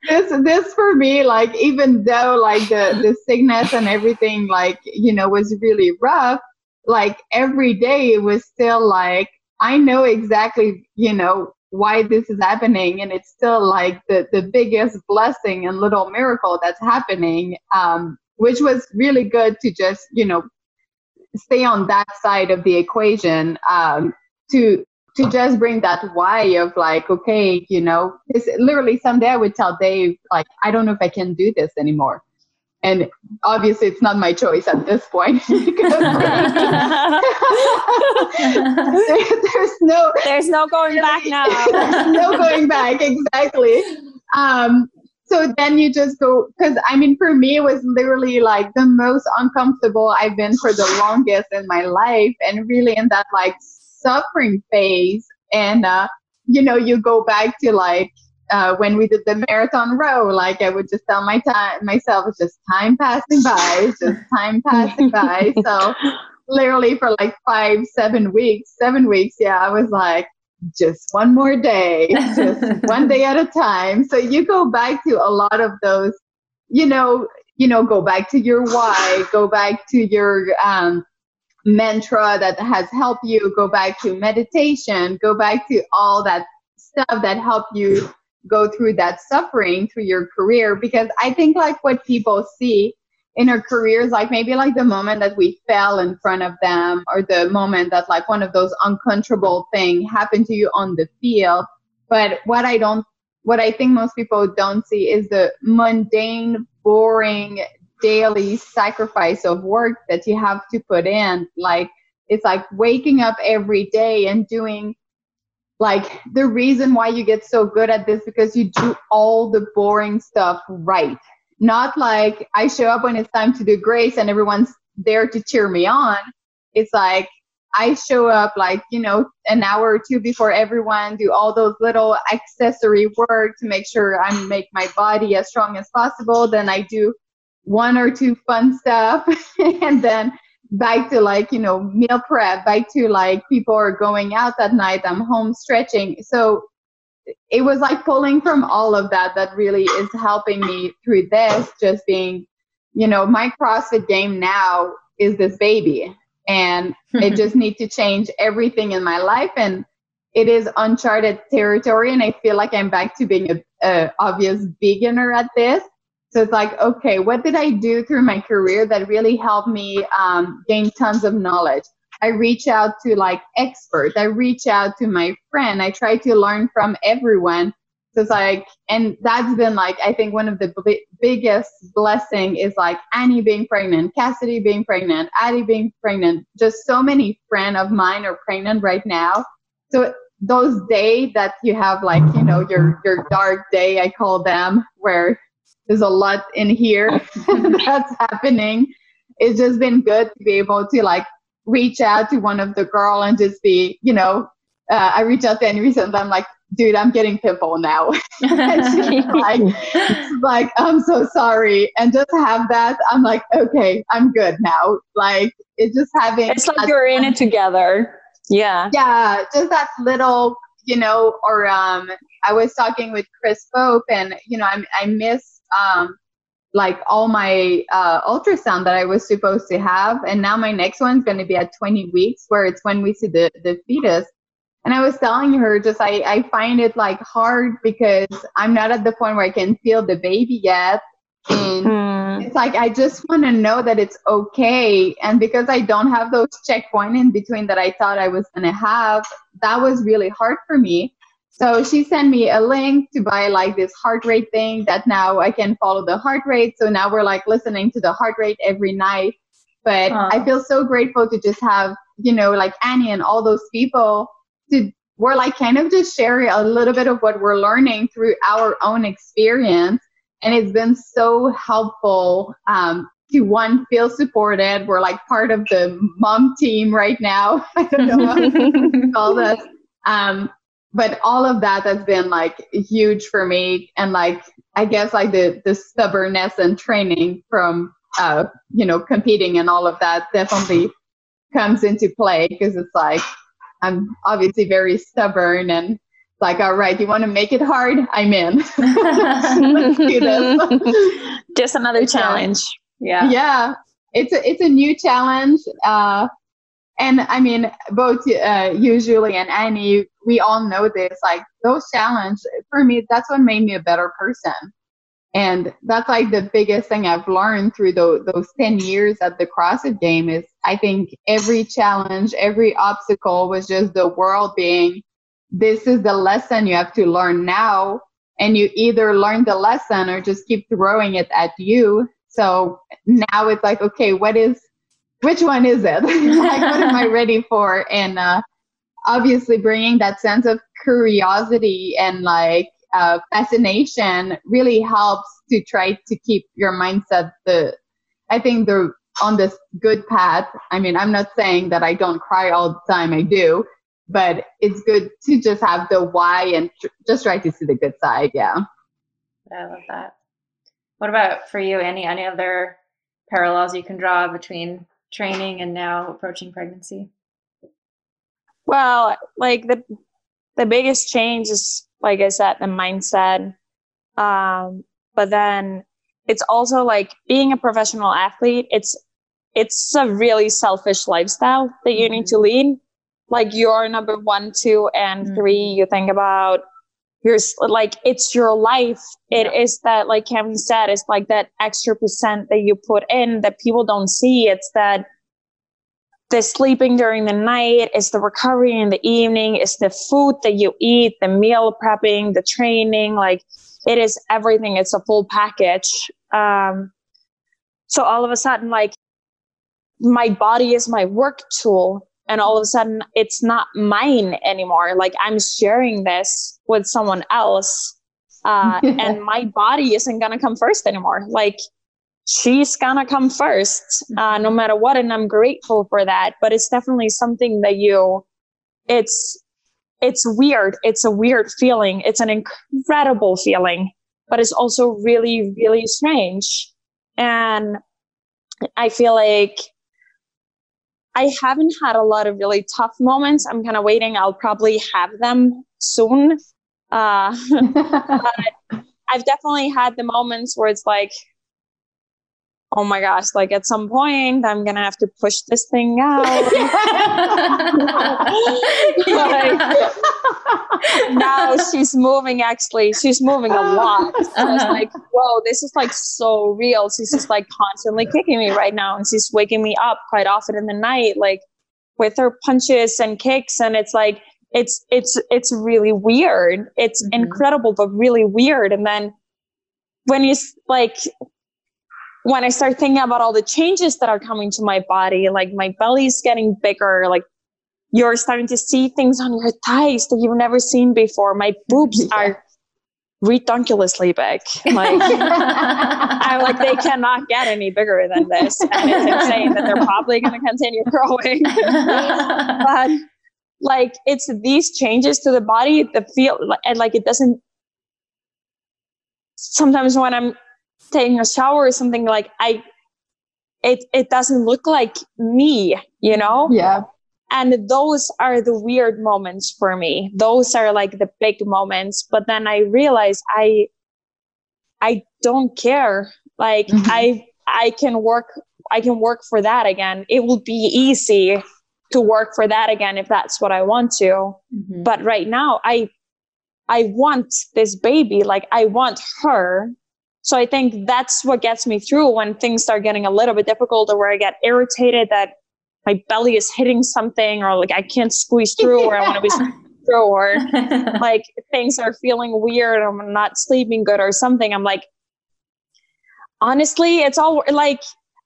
this, this for me, like, even though like the, the sickness and everything, like, you know, was really rough, like every day it was still like, I know exactly, you know, why this is happening. And it's still like the, the biggest blessing and little miracle that's happening. Um, which was really good to just, you know, stay on that side of the equation um, to to just bring that why of like okay you know it's literally someday i would tell dave like i don't know if i can do this anymore. And obviously it's not my choice at this point. There's no there's no going back now. There's no going back exactly. Um, so then you just go because i mean for me it was literally like the most uncomfortable i've been for the longest in my life and really in that like suffering phase. And uh, you know you go back to like uh, when we did the marathon row like i would just tell my time myself it's just time passing by it's just time passing by. So literally for like five seven weeks seven weeks yeah i was like just one more day, just one day at a time. So you go back to a lot of those, you know, you know, go back to your why, go back to your um, mantra that has helped you, go back to meditation, go back to all that stuff that helped you go through that suffering through your career because i think like what people see in our careers like maybe like the moment that we fell in front of them or the moment that like one of those uncomfortable thing happened to you on the field. But what i don't what i think most people don't see is the mundane boring daily sacrifice of work that you have to put in. Like it's like waking up every day and doing like the reason why you get so good at this because you do all the boring stuff right not like I show up when it's time to do grace and everyone's there to cheer me on. It's like I show up like, you know, an hour or two before everyone, do all those little accessory work to make sure I make my body as strong as possible. Then I do one or two fun stuff and then back to like, you know, meal prep, back to like people are going out that night. I'm home stretching. So it was like pulling from all of that that really is helping me through this just being you know my crossfit game now is this baby and it just needs to change everything in my life and it is uncharted territory and i feel like i'm back to being a, a obvious beginner at this. So it's like okay what did i do through my career that really helped me um, gain tons of knowledge I reach out to like experts. I reach out to my friend. I try to learn from everyone. So it's like, and that's been like, I think one of the b- biggest blessing is like Annie being pregnant, Cassidy being pregnant, Addie being pregnant. Just so many friends of mine are pregnant right now. So those days that you have like, you know, your, your dark day, I call them, where there's a lot in here that's happening. It's just been good to be able to like reach out to one of the girl and just be, you know, uh, I reach out to Annie recently. I'm like, dude, I'm getting pimple now. like, like, I'm so sorry. And just have that, I'm like, okay, I'm good now. Like, it's just having. It's like you're in it together. Yeah. Yeah. Just that little, you know, or um, I was talking with Chris Pope and, you know, I, I miss um, like all my uh, ultrasound that I was supposed to have. And now my next one's going to be at 20 weeks, where it's when we see the, the fetus. And I was telling her just I, I find it like hard because I'm not at the point where I can feel the baby yet. And mm. it's like I just want to know that it's okay. And because I don't have those checkpoints in between that I thought I was gonna have, that was really hard for me. So she sent me a link to buy like this heart rate thing that now I can follow the heart rate. So now we're like listening to the heart rate every night. But I feel so grateful to just have, you know, like Annie and all those people to we're like kind of just sharing a little bit of what we're learning through our own experience. And it's been so helpful um, to one feel supported. We're like part of the mom team right now. I don't know what to call this. Um, but all of that has been like huge for me. And like i guess like the the stubbornness and training from uh you know competing and all of that definitely comes into play because it's like i'm obviously very stubborn and like all right you want to make it hard? I'm in. Let's do this just another challenge. Yeah. Yeah. It's a it's a new challenge uh and I mean, both uh, usually and Annie, we all know this. Like those challenges for me, that's what made me a better person. And that's like the biggest thing I've learned through the, those 10 years at the CrossFit game is I think every challenge, every obstacle was just the world being, this is the lesson you have to learn now. And you either learn the lesson or just keep throwing it at you. So now it's like, okay, what is which one is it? like, what am I ready for? And uh, obviously, bringing that sense of curiosity and like uh, fascination really helps to try to keep your mindset the. I think the on this good path. I mean, I'm not saying that I don't cry all the time. I do, but it's good to just have the why and tr- just try to see the good side. Yeah. I love that. What about for you? Any any other parallels you can draw between training and now approaching pregnancy? Well, like the the biggest change is like I said, the mindset. Um, but then it's also like being a professional athlete, it's it's a really selfish lifestyle that you mm-hmm. need to mm-hmm. lead. Like you're number one, two, and mm-hmm. three, you think about you're like it's your life. It yeah. is that like kevin said it's like that extra percent that you put in that people don't see. It's that the sleeping during the night it's the recovery in the evening it's the food that you eat the meal prepping the training like it is everything. It's a full package. Um so all of a sudden like my body is my work tool and all of a sudden it's not mine anymore. Like i'm sharing this with someone else uh, and my body isn't gonna come first anymore. Like she's gonna come first uh, no matter what and i'm grateful for that. But it's definitely something that you it's it's weird. It's a weird feeling. It's an incredible feeling but it's also really really strange. And i feel like I haven't had a lot of really tough moments. I'm kind of waiting. I'll probably have them soon. Uh, but I've definitely had the moments where it's like, oh my gosh, like at some point I'm gonna have to push this thing out. like, now she's moving actually, she's moving a lot. So uh-huh. like, whoa, this is like so real. She's just like constantly kicking me right now and she's waking me up quite often in the night, like with her punches and kicks. And it's like it's it's it's really weird. It's mm-hmm. incredible, but really weird. And then when you like when I start thinking about all the changes that are coming to my body, like my belly's getting bigger, like you're starting to see things on your thighs that you've never seen before. My boobs yeah. are ridiculously big. Like I'm like they cannot get any bigger than this, and it's insane that they're probably going to continue growing. but like it's these changes to the body, the feel, and like it doesn't. Sometimes when I'm taking a shower or something like I it it doesn't look like me, you know? Yeah. And those are the weird moments for me. Those are like the big moments. But then I realize I I don't care. Like mm-hmm. I I can work I can work for that again. It will be easy to work for that again if that's what I want to. Mm-hmm. But right now I I want this baby. Like I want her. So I think that's what gets me through when things start getting a little bit difficult or where I get irritated that my belly is hitting something or like I can't squeeze through or I want to be through or like things are feeling weird or I'm not sleeping good or something. I'm like, honestly, it's all like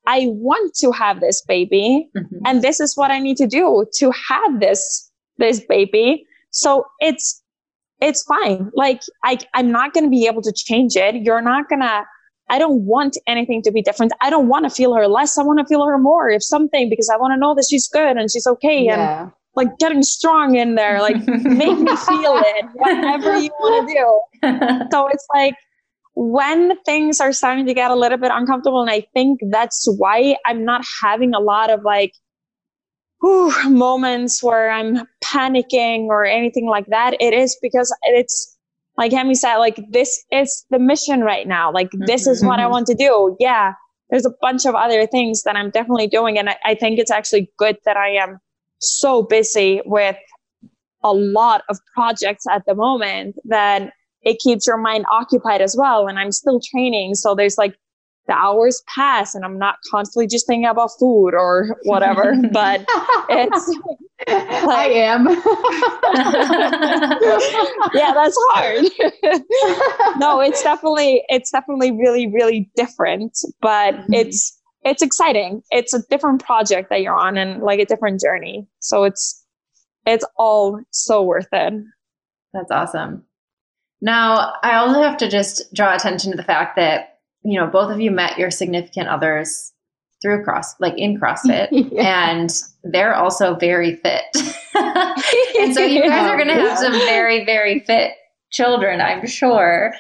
I want to have this baby mm-hmm. and this is what I need to do to have this this baby. So it's it's fine. Like I, I'm not going to be able to change it. You're not going to, I don't want anything to be different. I don't want to feel her less. I want to feel her more if something, because I want to know that she's good and she's okay. Yeah. And like getting strong in there, like make me feel it, whatever you want to do. so it's like, when things are starting to get a little bit uncomfortable, and I think that's why I'm not having a lot of like whew, moments where I'm panicking or anything like that, it is because it's like Hemi said, like this is the mission right now. Like mm-hmm. this is what I mm-hmm. want to do. Yeah. There's a bunch of other things that I'm definitely doing. And I, I think it's actually good that I am so busy with a lot of projects at the moment that it keeps your mind occupied as well. And I'm still training. So there's like the hours pass and I'm not constantly just thinking about food or whatever, but it's like, I am. yeah, that's hard. no, it's definitely it's definitely really really different, but mm-hmm. it's it's exciting. It's a different project that you're on and like a different journey. So it's it's all so worth it. That's awesome. Now, I also have to just draw attention to the fact that you know, both of you met your significant others through cross like in CrossFit yeah. and they're also very fit. and so you guys are going to have some very very fit children, I'm sure.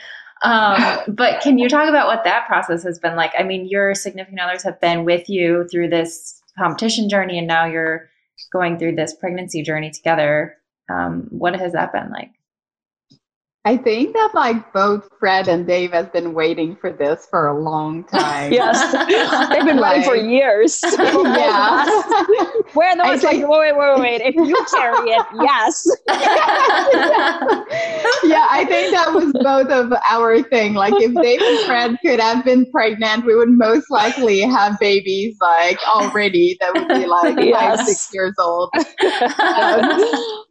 Um, but can you talk about what that process has been like? I mean, your significant others have been with you through this competition journey and now you're going through this pregnancy journey together. Um, what has that been like? I think that like both Fred and Dave has been waiting for this for a long time. yes, they've been like, waiting for years. yeah, where the ones like, wait, wait, wait, wait. If you carry it, yes. yeah, I think that was both of our thing. Like if Dave and Fred could have been pregnant, we would most likely have babies like already that would be like yes. five, six years old. Um,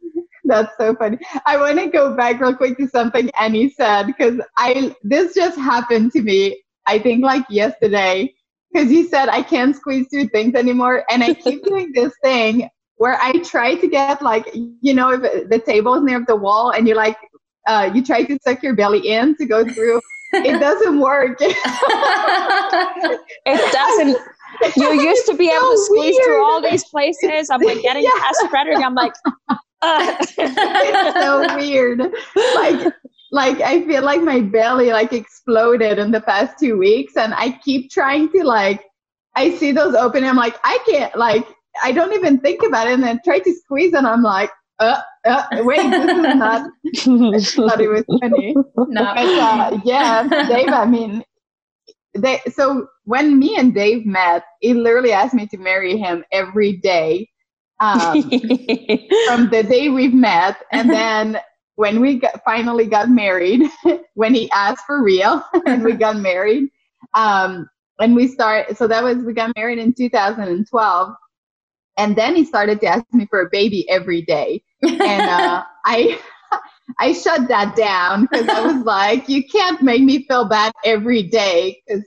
That's so funny. I want to go back real quick to something Annie said because I this just happened to me. I think like yesterday because you said I can't squeeze through things anymore, and I keep doing this thing where I try to get like you know if the table is near the wall and you like uh, you try to suck your belly in to go through. it doesn't work. it doesn't. You used to be so able to squeeze weird. through all these places. I'm like getting yeah. past Frederik. I'm like, it's so weird. Like, like I feel like my belly like exploded in the past two weeks, and I keep trying to like. I see those open. I'm like, I can't like. I don't even think about it, and then try to squeeze, and I'm like, uh, uh, wait, this is not. I thought it was funny. No, but, uh, yeah, Dave. I mean, they. So when me and Dave met, he literally asked me to marry him every day um, from the day we've met, and then when we got, finally got married, when he asked for real, and we got married, um, and we start. So that was we got married in 2012, and then he started to ask me for a baby every day, and uh, I. I shut that down because I was like, you can't make me feel bad every day because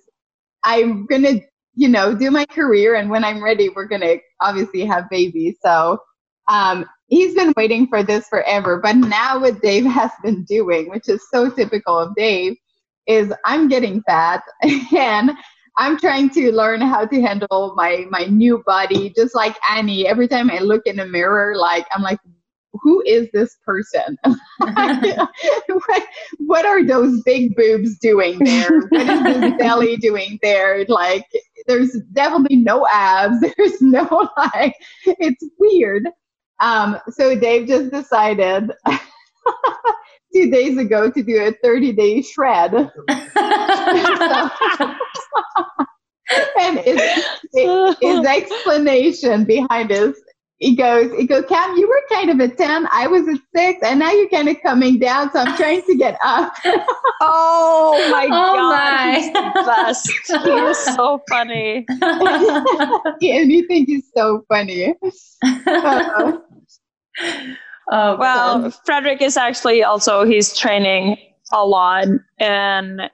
I'm gonna you know, do my career. And when I'm ready, we're going to obviously have babies. So um, he's been waiting for this forever. But now what Dave has been doing, which is so typical of Dave, is I'm getting fat and I'm trying to learn how to handle my my new body. Just like Annie, every time I look in the mirror, like I'm like, who is this person? what, what, are those big boobs doing there? What is this belly doing there? Like, there's definitely no abs. There's no like, it's weird. Um, so Dave just decided two days ago to do a 30 day shred. and his, his explanation behind this he goes, he goes, Cam, you were kind of a 10. I was a six, and now you're kind of coming down. So I'm trying to get up. oh my oh God. My. He's the best. he is so funny. and you think he's so funny. Oh, well, God. Frederik is actually also, he's training a lot. And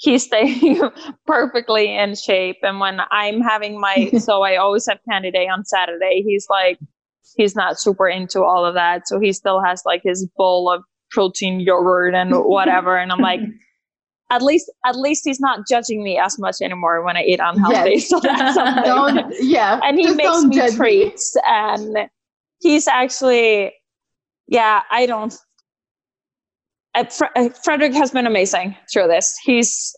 he's staying perfectly in shape. And when I'm having my, so I always have candy day on Saturday, he's like, he's not super into all of that. So he still has like his bowl of protein yogurt and whatever. and I'm like, at least, at least he's not judging me as much anymore when I eat unhealthy. Yes. So that's something. Don't, yeah. And he makes me treats me. and he's actually, yeah, I don't uh, Frederik has been amazing through this. He's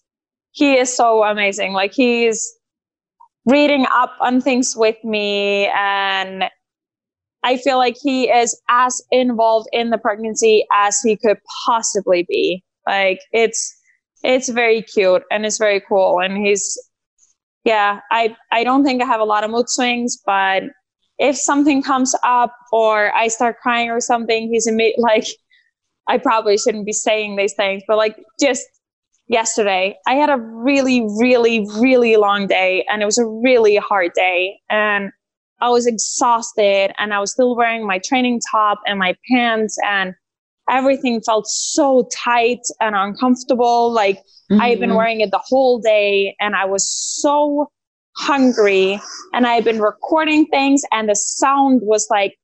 he is so amazing. Like he's reading up on things with me and I feel like he is as involved in the pregnancy as he could possibly be. Like it's it's very cute and it's very cool and he's yeah, I I don't think I have a lot of mood swings, but if something comes up or I start crying or something, he's imme- like I probably shouldn't be saying these things, but like just yesterday, I had a really, really, really long day and it was a really hard day. And I was exhausted and I was still wearing my training top and my pants and everything felt so tight and uncomfortable. Like mm-hmm. I had been wearing it the whole day and I was so hungry and I had been recording things and the sound was like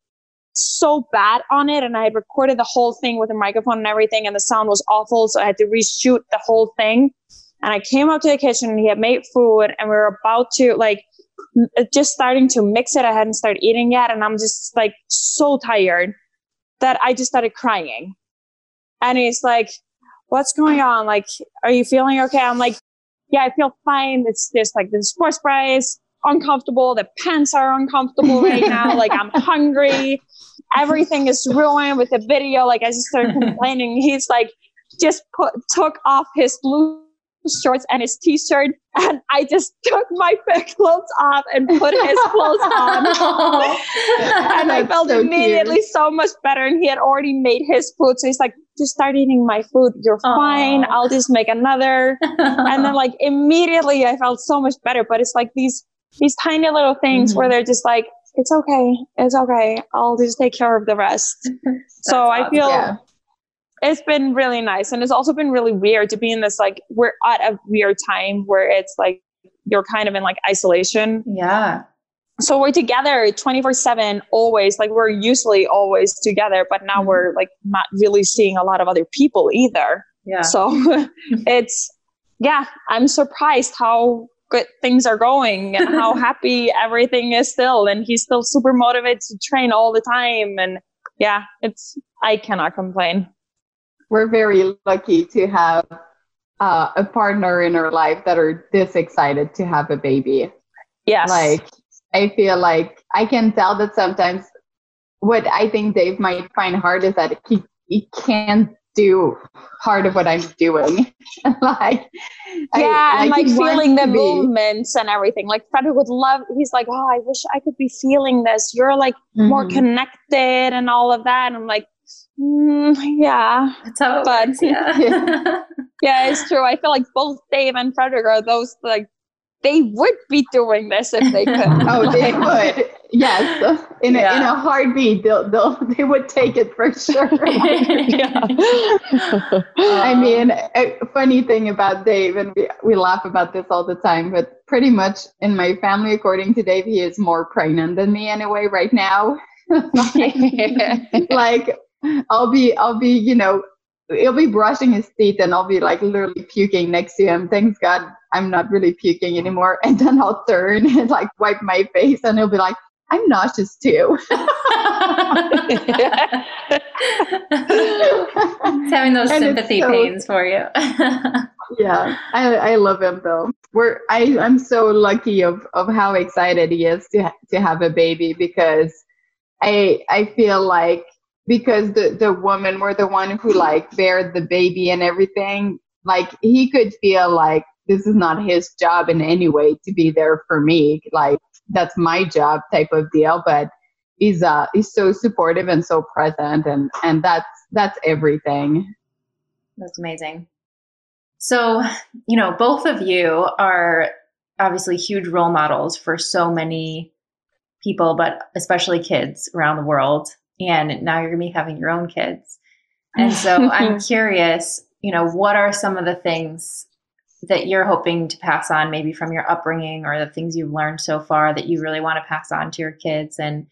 so bad on it and I had recorded the whole thing with a microphone and everything and the sound was awful. So I had to reshoot the whole thing. And I came up to the kitchen and he had made food and we were about to like uh, just starting to mix it. I hadn't started eating yet. And I'm just like so tired that I just started crying. And he's like, what's going on? Like, are you feeling okay? I'm like, yeah, I feel fine. It's just like the sports bra is uncomfortable. The pants are uncomfortable right now. like I'm hungry everything is ruined with the video. Like I just started complaining. He's like just put took off his blue shorts and his t-shirt and I just took my clothes off and put his clothes on. and I felt so immediately cute. so much better and he had already made his food. So he's like, just start eating my food. You're Aww. fine. I'll just make another. and then like immediately I felt so much better. But it's like these these tiny little things mm-hmm. where they're just like, it's okay. It's okay. I'll just take care of the rest. so awesome. I feel yeah. it's been really nice. And it's also been really weird to be in this like we're at a weird time where it's like you're kind of in like isolation. Yeah so we're together 24 7 always like we're usually always together but now mm-hmm. we're like not really seeing a lot of other people either yeah so it's yeah i'm surprised how good things are going and how happy everything is still. And he's still super motivated to train all the time. And yeah it's i cannot complain. We're very lucky to have uh, a partner in our life that are this excited to have a baby. Yes. Like I feel like I can tell that sometimes what I think Dave might find hard is that he, he can't do part of what I'm doing. like Yeah, I, and like, like feeling the movements and everything. Like Frederik would love he's like, Oh, I wish I could be feeling this. You're like mm-hmm. more connected and all of that. And I'm like, mm, yeah. That's how it but, works, yeah. yeah, it's true. I feel like both Dave and Frederik are those like they would be doing this if they could. oh, they would. Yes, in a, yeah. in a heartbeat, they'll, they'll they would take it for sure. I mean, a funny thing about Dave, and we we laugh about this all the time, but pretty much in my family, according to Dave, he is more pregnant than me anyway right now. like, like I'll be I'll be you know he'll be brushing his teeth and I'll be like literally puking next to him. Thanks God I'm not really puking anymore. And then I'll turn and like wipe my face and he'll be like, I'm nauseous too. it's having those and sympathy so, pains for you. yeah, I, I love him though. We're I I'm so lucky of of how excited he is to to have a baby because I I feel like because the the woman were the one who like bared the baby and everything. Like he could feel like this is not his job in any way to be there for me. Like that's my job type of deal but he's uh he's so supportive and so present and and that's that's everything. That's amazing. So you know both of you are obviously huge role models for so many people but especially kids around the world and now you're going to be having your own kids. And so I'm curious, you know, what are some of the things that you're hoping to pass on maybe from your upbringing or the things you've learned so far that you really want to pass on to your kids and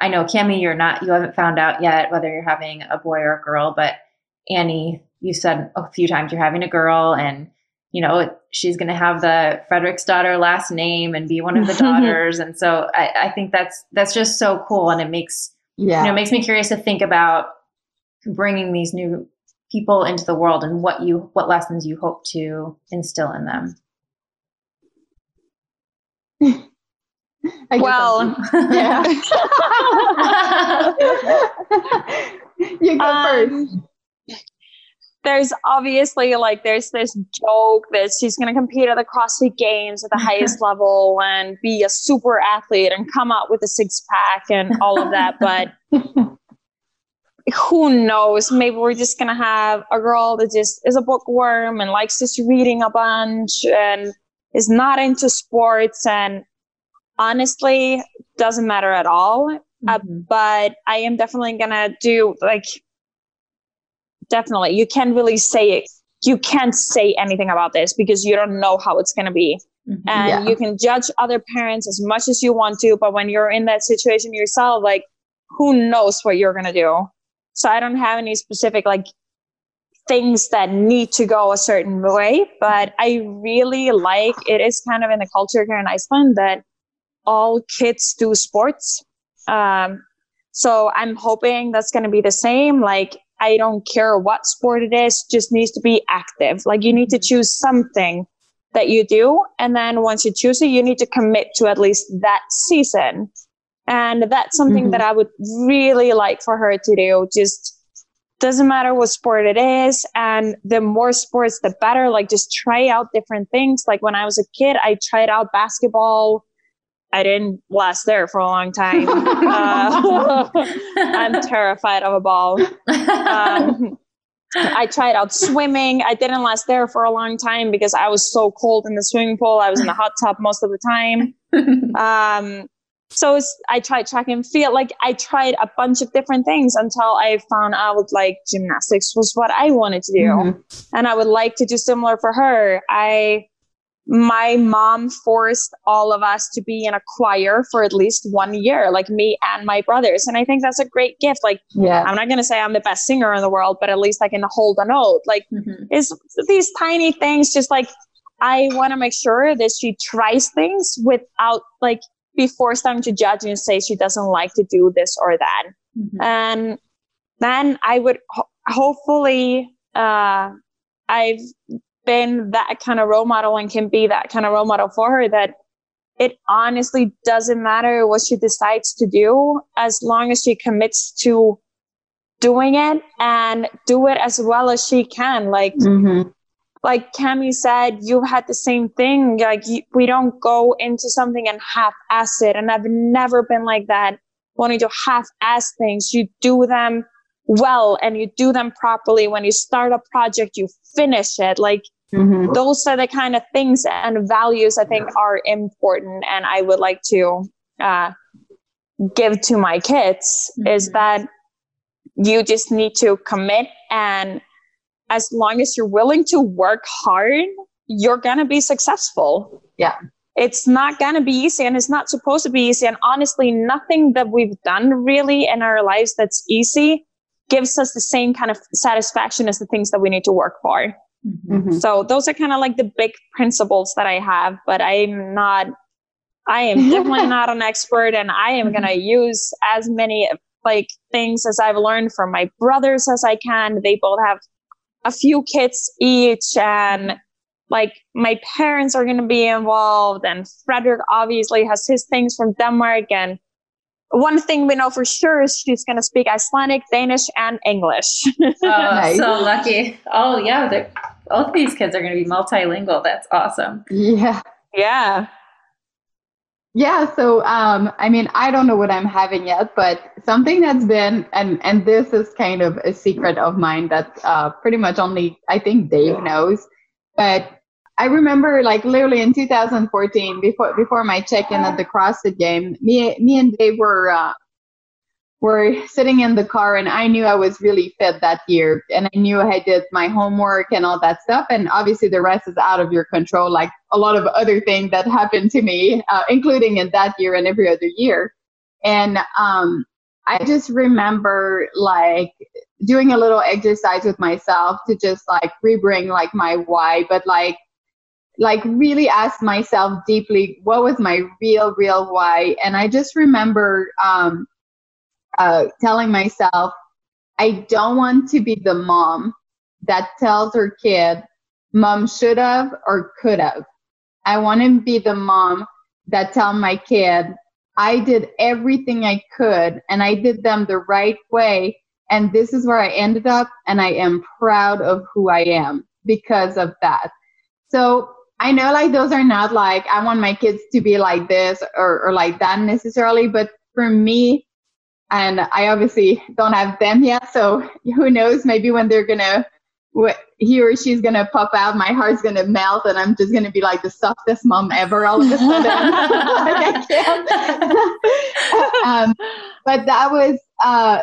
I know Cami you're not you haven't found out yet whether you're having a boy or a girl but Annie you said a few times you're having a girl and you know she's going to have the Frederik's daughter last name and be one of the daughters and so I, I think that's that's just so cool and it makes yeah. you know, it makes me curious to think about bringing these new people into the world and what you what lessons you hope to instill in them. well, yeah. you go um, first there's obviously like there's this joke that she's going to compete at the CrossFit Games at the highest level and be a super athlete and come out with a six pack and all of that. But who knows? Maybe we're just going to have a girl that just is a bookworm and likes just reading a bunch and is not into sports and honestly doesn't matter at all. Uh, mm-hmm. Uh, but I am definitely going to do like definitely. You can't really say it. You can't say anything about this because you don't know how it's going to be. Mm-hmm. And yeah. you can judge other parents as much as you want to, but when you're in that situation yourself, like who knows what you're going to do? So I don't have any specific like things that need to go a certain way, but I really like it is kind of in the culture here in Iceland that all kids do sports. Um, so I'm hoping that's going to be the same. Like I don't care what sport it is, just needs to be active. Like you need to mm-hmm. choose something that you do. And then once you choose it, you need to commit to at least that season. And that's something mm-hmm. that I would really like for her to do. Just doesn't matter what sport it is. And the more sports, the better. Like just try out different things. Like when I was a kid, I tried out basketball I didn't last there for a long time. uh, I'm terrified of a ball. Um, I tried out swimming. I didn't last there for a long time because I was so cold in the swimming pool. I was in the hot tub most of the time. Um, so I tried track and field. Like I tried a bunch of different things until I found out like gymnastics was what I wanted to do, mm-hmm. and I would like to do similar for her. I my mom forced all of us to be in a choir for at least one year, like me and my brothers. And I think that's a great gift. Like, yeah. I'm not going to say I'm the best singer in the world, but at least I can hold a note. Like, mm-hmm. is these tiny things just like I want to make sure that she tries things without like be forced to judge and say she doesn't like to do this or that. Mm-hmm. And then I would ho- hopefully, uh, I've been that kind of role model and can be that kind of role model for her that it honestly doesn't matter what she decides to do as long as she commits to doing it and do it as well as she can. Like mm-hmm. like cami said you had the same thing. Like you, we don't go into something and half ass it and i've never been like that. Wanting to half ass things. You do them well and you do them properly. When you start a project, you finish it. Like mm-hmm. those are the kind of things and values I think are important. And I would like to uh, give to my kids mm-hmm. is that you just need to commit and as long as you're willing to work hard, you're to be successful. Yeah. It's not going to be easy and it's not supposed to be easy. And honestly, nothing that we've done really in our lives that's easy gives us the same kind of satisfaction as the things that we need to work for. Mm-hmm. So those are kind of like the big principles that I have, but I'm not, I am definitely not an expert and I am going to use as many like things as I've learned from my brothers as I can. They both have a few kids each and like my parents are going to be involved and Frederik obviously has his things from Denmark and one thing we know for sure is she's going to speak Icelandic, Danish, and English. oh, nice. so lucky. Oh, yeah. Both these kids are going to be multilingual. That's awesome. Yeah. Yeah. Yeah, so um, I mean, I don't know what I'm having yet, but something that's been and and this is kind of a secret of mine that uh, pretty much only I think Dave knows. But I remember like literally in 2014, before before my check-in at the CrossFit game, me me and Dave were uh, were sitting in the car, and I knew I was really fit that year, and I knew I did my homework and all that stuff. And obviously, the rest is out of your control, like a lot of other things that happened to me, uh, including in that year and every other year. And um, I just remember like doing a little exercise with myself to just like rebring like my why, but like like really asked myself deeply what was my real real why? And i just remember um, uh, telling myself i don't want to be the mom that tells her kid mom should have or could have i want to be the mom that tell my kid i did everything i could and i did them the right way and this is where i ended up and i am proud of who i am because of that so I know like those are not like I want my kids to be like this or, or like that necessarily, but for me, and I obviously don't have them yet, so who knows? Maybe when they're gonna, he or she's gonna pop out, my heart's gonna melt, and I'm just gonna be like the softest mom ever all of a sudden. um, but that was uh,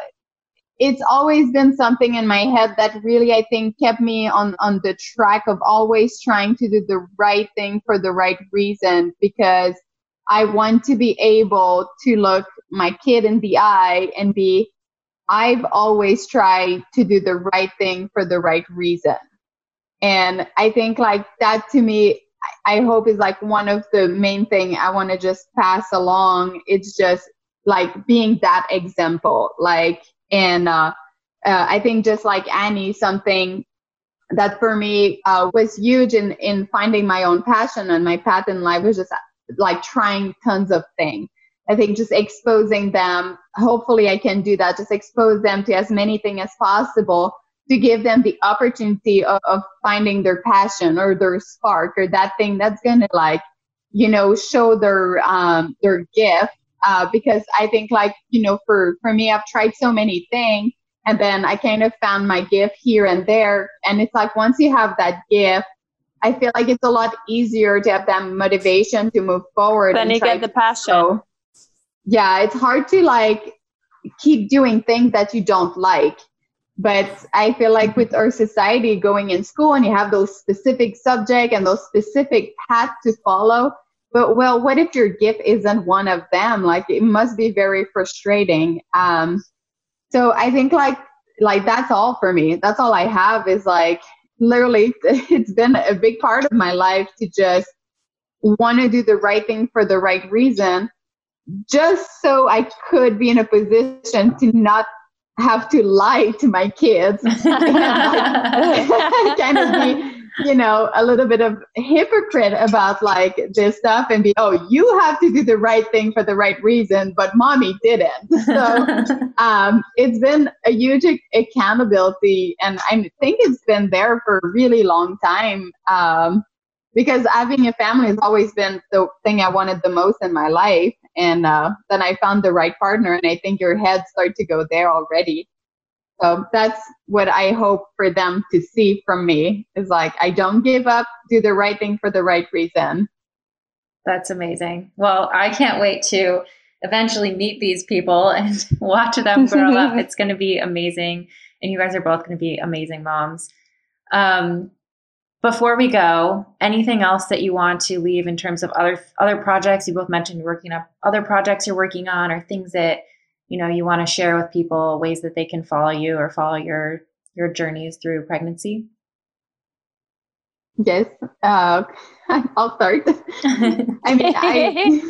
it's always been something in my head that really I think kept me on on the track of always trying to do the right thing for the right reason because I want to be able to look my kid in the eye and be I've always tried to do the right thing for the right reason. And I think like that to me I hope is like one of the main thing I want to just pass along. It's just like being that example. Like and uh, uh, I think just like Annie, something that for me uh, was huge in, in finding my own passion and my path in life was just like trying tons of things. I think just exposing them, hopefully I can do that, just expose them to as many things as possible to give them the opportunity of, of finding their passion or their spark or that thing that's to like, you know, show their, um, their gift uh, because I think like you know for for me I've tried so many things and then I kind of found my gift here and there. And it's like once you have that gift, I feel like it's a lot easier to have that motivation to move forward. Then you get the passion. So, yeah, it's hard to like keep doing things that you don't like. But I feel like with our society going in school and you have those specific subject and those specific paths to follow. But well, what if your gift isn't one of them? Like it must be very frustrating. Um, so I think like like that's all for me. That's all I have is like literally it's been a big part of my life to just want to do the right thing for the right reason just so I could be in a position to not have to lie to my kids and like, kind of be you know, a little bit of hypocrite about like this stuff and be, oh, you have to do the right thing for the right reason, but mommy didn't. So um, it's been a huge accountability, and I think it's been there for a really long time. Um, because having a family has always been the thing I wanted the most in my life. And uh, then I found the right partner, and I think your head start to go there already. So that's what I hope for them to see from me is like, I don't give up, do the right thing for the right reason. That's amazing. Well, I can't wait to eventually meet these people and watch them grow up. It's going to be amazing. And you guys are both going to be amazing moms. Um, before we go, anything else that you want to leave in terms of other other projects? You both mentioned working up other projects you're working on or things that you know you want to share with people ways that they can follow you or follow your your journeys through pregnancy? Yes uh, i'll start. I mean I,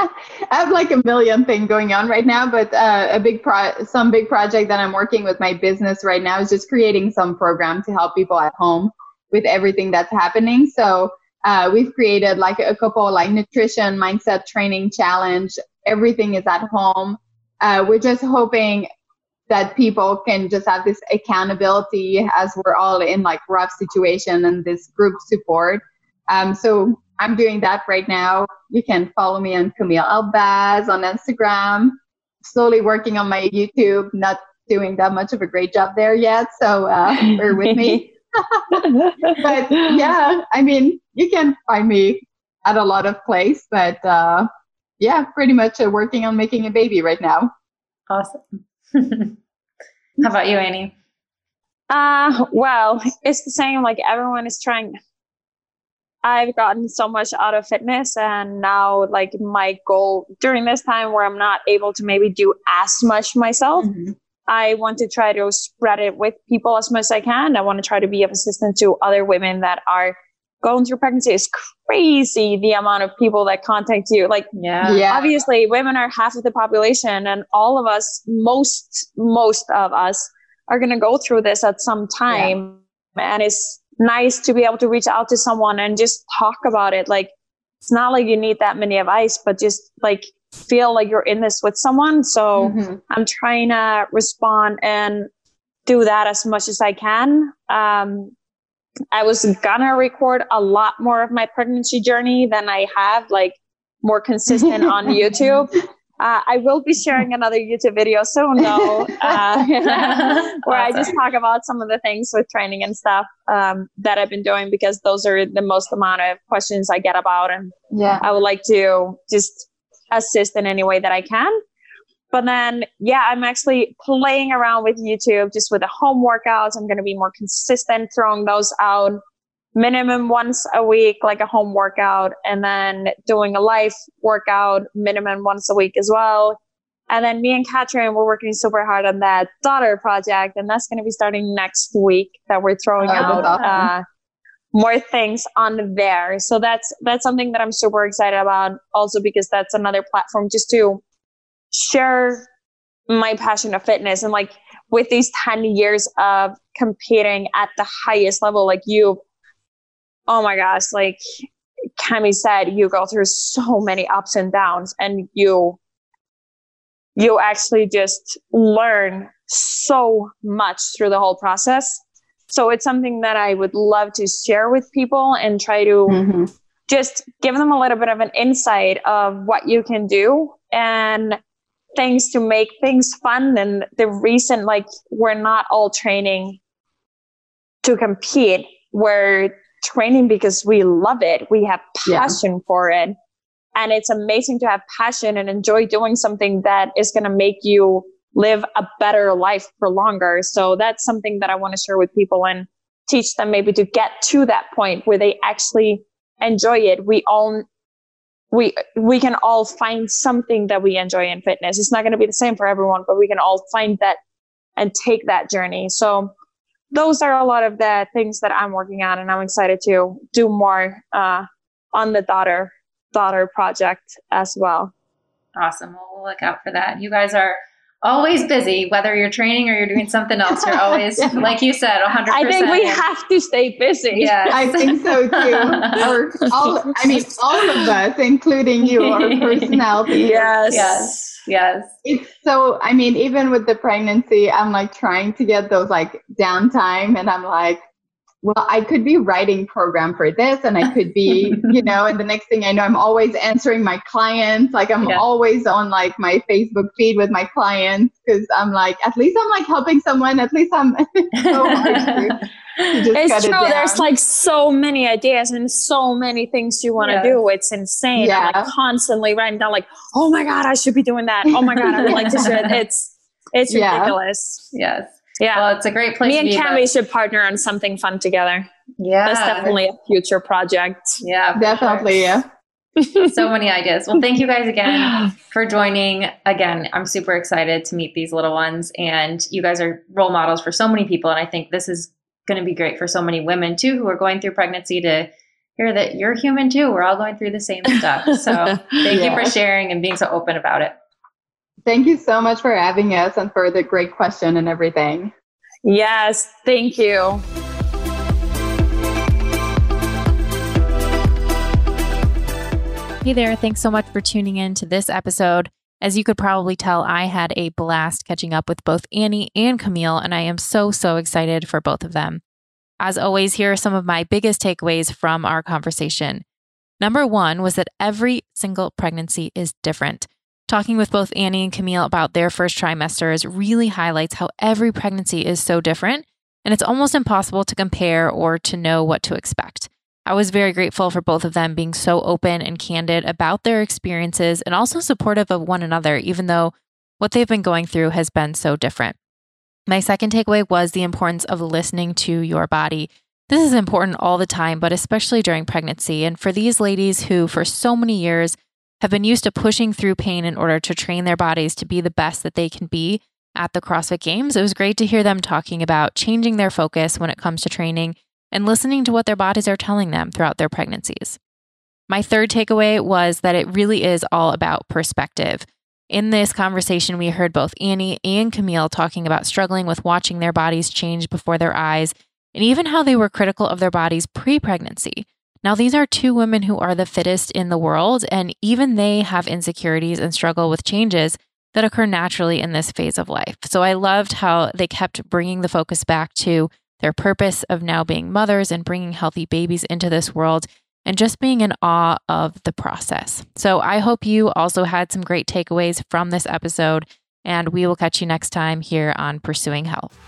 I have like a million thing going on right now but uh, a big pro some big project that i'm working with my business right now is just creating some program to help people at home with everything that's happening. So uh, we've created like a couple like nutrition mindset training challenge. Everything is at home uh, we're just hoping that people can just have this accountability as we're all in like rough situation and this group support. Um, so I'm doing that right now. You can follow me on Camille Elbaz on Instagram. Slowly working on my YouTube, not doing that much of a great job there yet. So uh, bear with me. but yeah, I mean, you can find me at a lot of place, but uh, yeah, pretty much uh, working on making a baby right now. Awesome. How about you, Annie? Uh, well, it's the same. Like everyone is trying. I've gotten so much out of fitness, and now, like, my goal during this time where I'm not able to maybe do as much myself, mm-hmm. I want to try to spread it with people as much as I can. I want to try to be of assistance to other women that are going through pregnancy is crazy the amount of people that contact you like yeah. yeah obviously women are half of the population and all of us most most of us are going to go through this at some time yeah. and it's nice to be able to reach out to someone and just talk about it like it's not like you need that many advice but just like feel like you're in this with someone so mm-hmm. i'm trying to respond and do that as much as i can um, I was gonna record a lot more of my pregnancy journey than I have, like more consistent on YouTube. Uh, I will be sharing another YouTube video soon, though, uh, where I just talk about some of the things with training and stuff um, that I've been doing because those are the most amount of questions I get about, and yeah, I would like to just assist in any way that I can. But then, yeah, I'm actually playing around with YouTube just with the home workouts. I'm going to be more consistent throwing those out minimum once a week, like a home workout, and then doing a life workout minimum once a week as well. And then me and Katrin, we're working super hard on that Dottir project, and that's going to be starting next week. That we're throwing oh, out awesome. uh, more things on there. So that's that's something that I'm super excited about. Also because that's another platform just to share my passion of fitness and like with these 10 years of competing at the highest level like you oh my gosh like Cami said you go through so many ups and downs and you you actually just learn so much through the whole process so it's something that I would love to share with people and try to mm-hmm. just give them a little bit of an insight of what you can do and things to make things fun. And the reason, like, we're not all training to compete, we're training because we love it. We have passion yeah. for it. And it's amazing to have passion and enjoy doing something that is going to make you live a better life for longer. So that's something that I want to share with people and teach them maybe to get to that point where they actually enjoy it. We all we we can all find something that we enjoy in fitness. It's not going to be the same for everyone, but we can all find that and take that journey. So those are a lot of the things that I'm working on, and I'm excited to do more uh, on the Dottir Dottir project as well. Awesome. Well, look out for that. You guys are always busy, whether you're training or you're doing something else. You're always, yeah. like you said, 100%. I think we have to stay busy. Yeah, I think so too. or all, I mean, all of us, including you, our personality. Yes. Yes. Yes. It's so, I mean, even with the pregnancy, I'm like trying to get those like downtime and I'm like, well, I could be writing program for this and I could be, you know, and the next thing I know, I'm always answering my clients. Like I'm yeah. always on like my Facebook feed with my clients because I'm like, at least I'm like helping someone. At least I'm so hard to, to it's true. It There's like so many ideas and so many things you want to do. It's insane. Yeah. I'm like constantly writing down like, oh my God, I should be doing that. Oh my God, I would like to share it. It's, it's ridiculous. Yeah. Yes. Yeah. Well, it's a great place. Me and Cami should partner on something fun together. Yeah. That's definitely a future project. Yeah. Definitely. Sure. Yeah. so many ideas. Well, thank you guys again for joining. Again, I'm super excited to meet these little ones. And you guys are role models for so many people. And I think this is going to be great for so many women too who are going through pregnancy to hear that you're human too. We're all going through the same stuff. So thank yeah. you for sharing and being so open about it. Thank you so much for having us and for the great question and everything. Yes, thank you. Hey there, thanks so much for tuning in to this episode. As you could probably tell, I had a blast catching up with both Annie and Camille, and I am so, so excited for both of them. As always, here are some of my biggest takeaways from our conversation. Number one was that every single pregnancy is different. Talking with both Annie and Camille about their first trimesters really highlights how every pregnancy is so different, and it's almost impossible to compare or to know what to expect. I was very grateful for both of them being so open and candid about their experiences and also supportive of one another, even though what they've been going through has been so different. My second takeaway was the importance of listening to your body. This is important all the time, but especially during pregnancy. And for these ladies who, for so many years, have been used to pushing through pain in order to train their bodies to be the best that they can be at the CrossFit Games. It was great to hear them talking about changing their focus when it comes to training and listening to what their bodies are telling them throughout their pregnancies. My third takeaway was that it really is all about perspective. In this conversation, we heard both Annie and Camille talking about struggling with watching their bodies change before their eyes and even how they were critical of their bodies pre pregnancy. Now, these are two women who are the fittest in the world, and even they have insecurities and struggle with changes that occur naturally in this phase of life. So I loved how they kept bringing the focus back to their purpose of now being mothers and bringing healthy babies into this world and just being in awe of the process. So I hope you also had some great takeaways from this episode, and we will catch you next time here on Pursuing Health.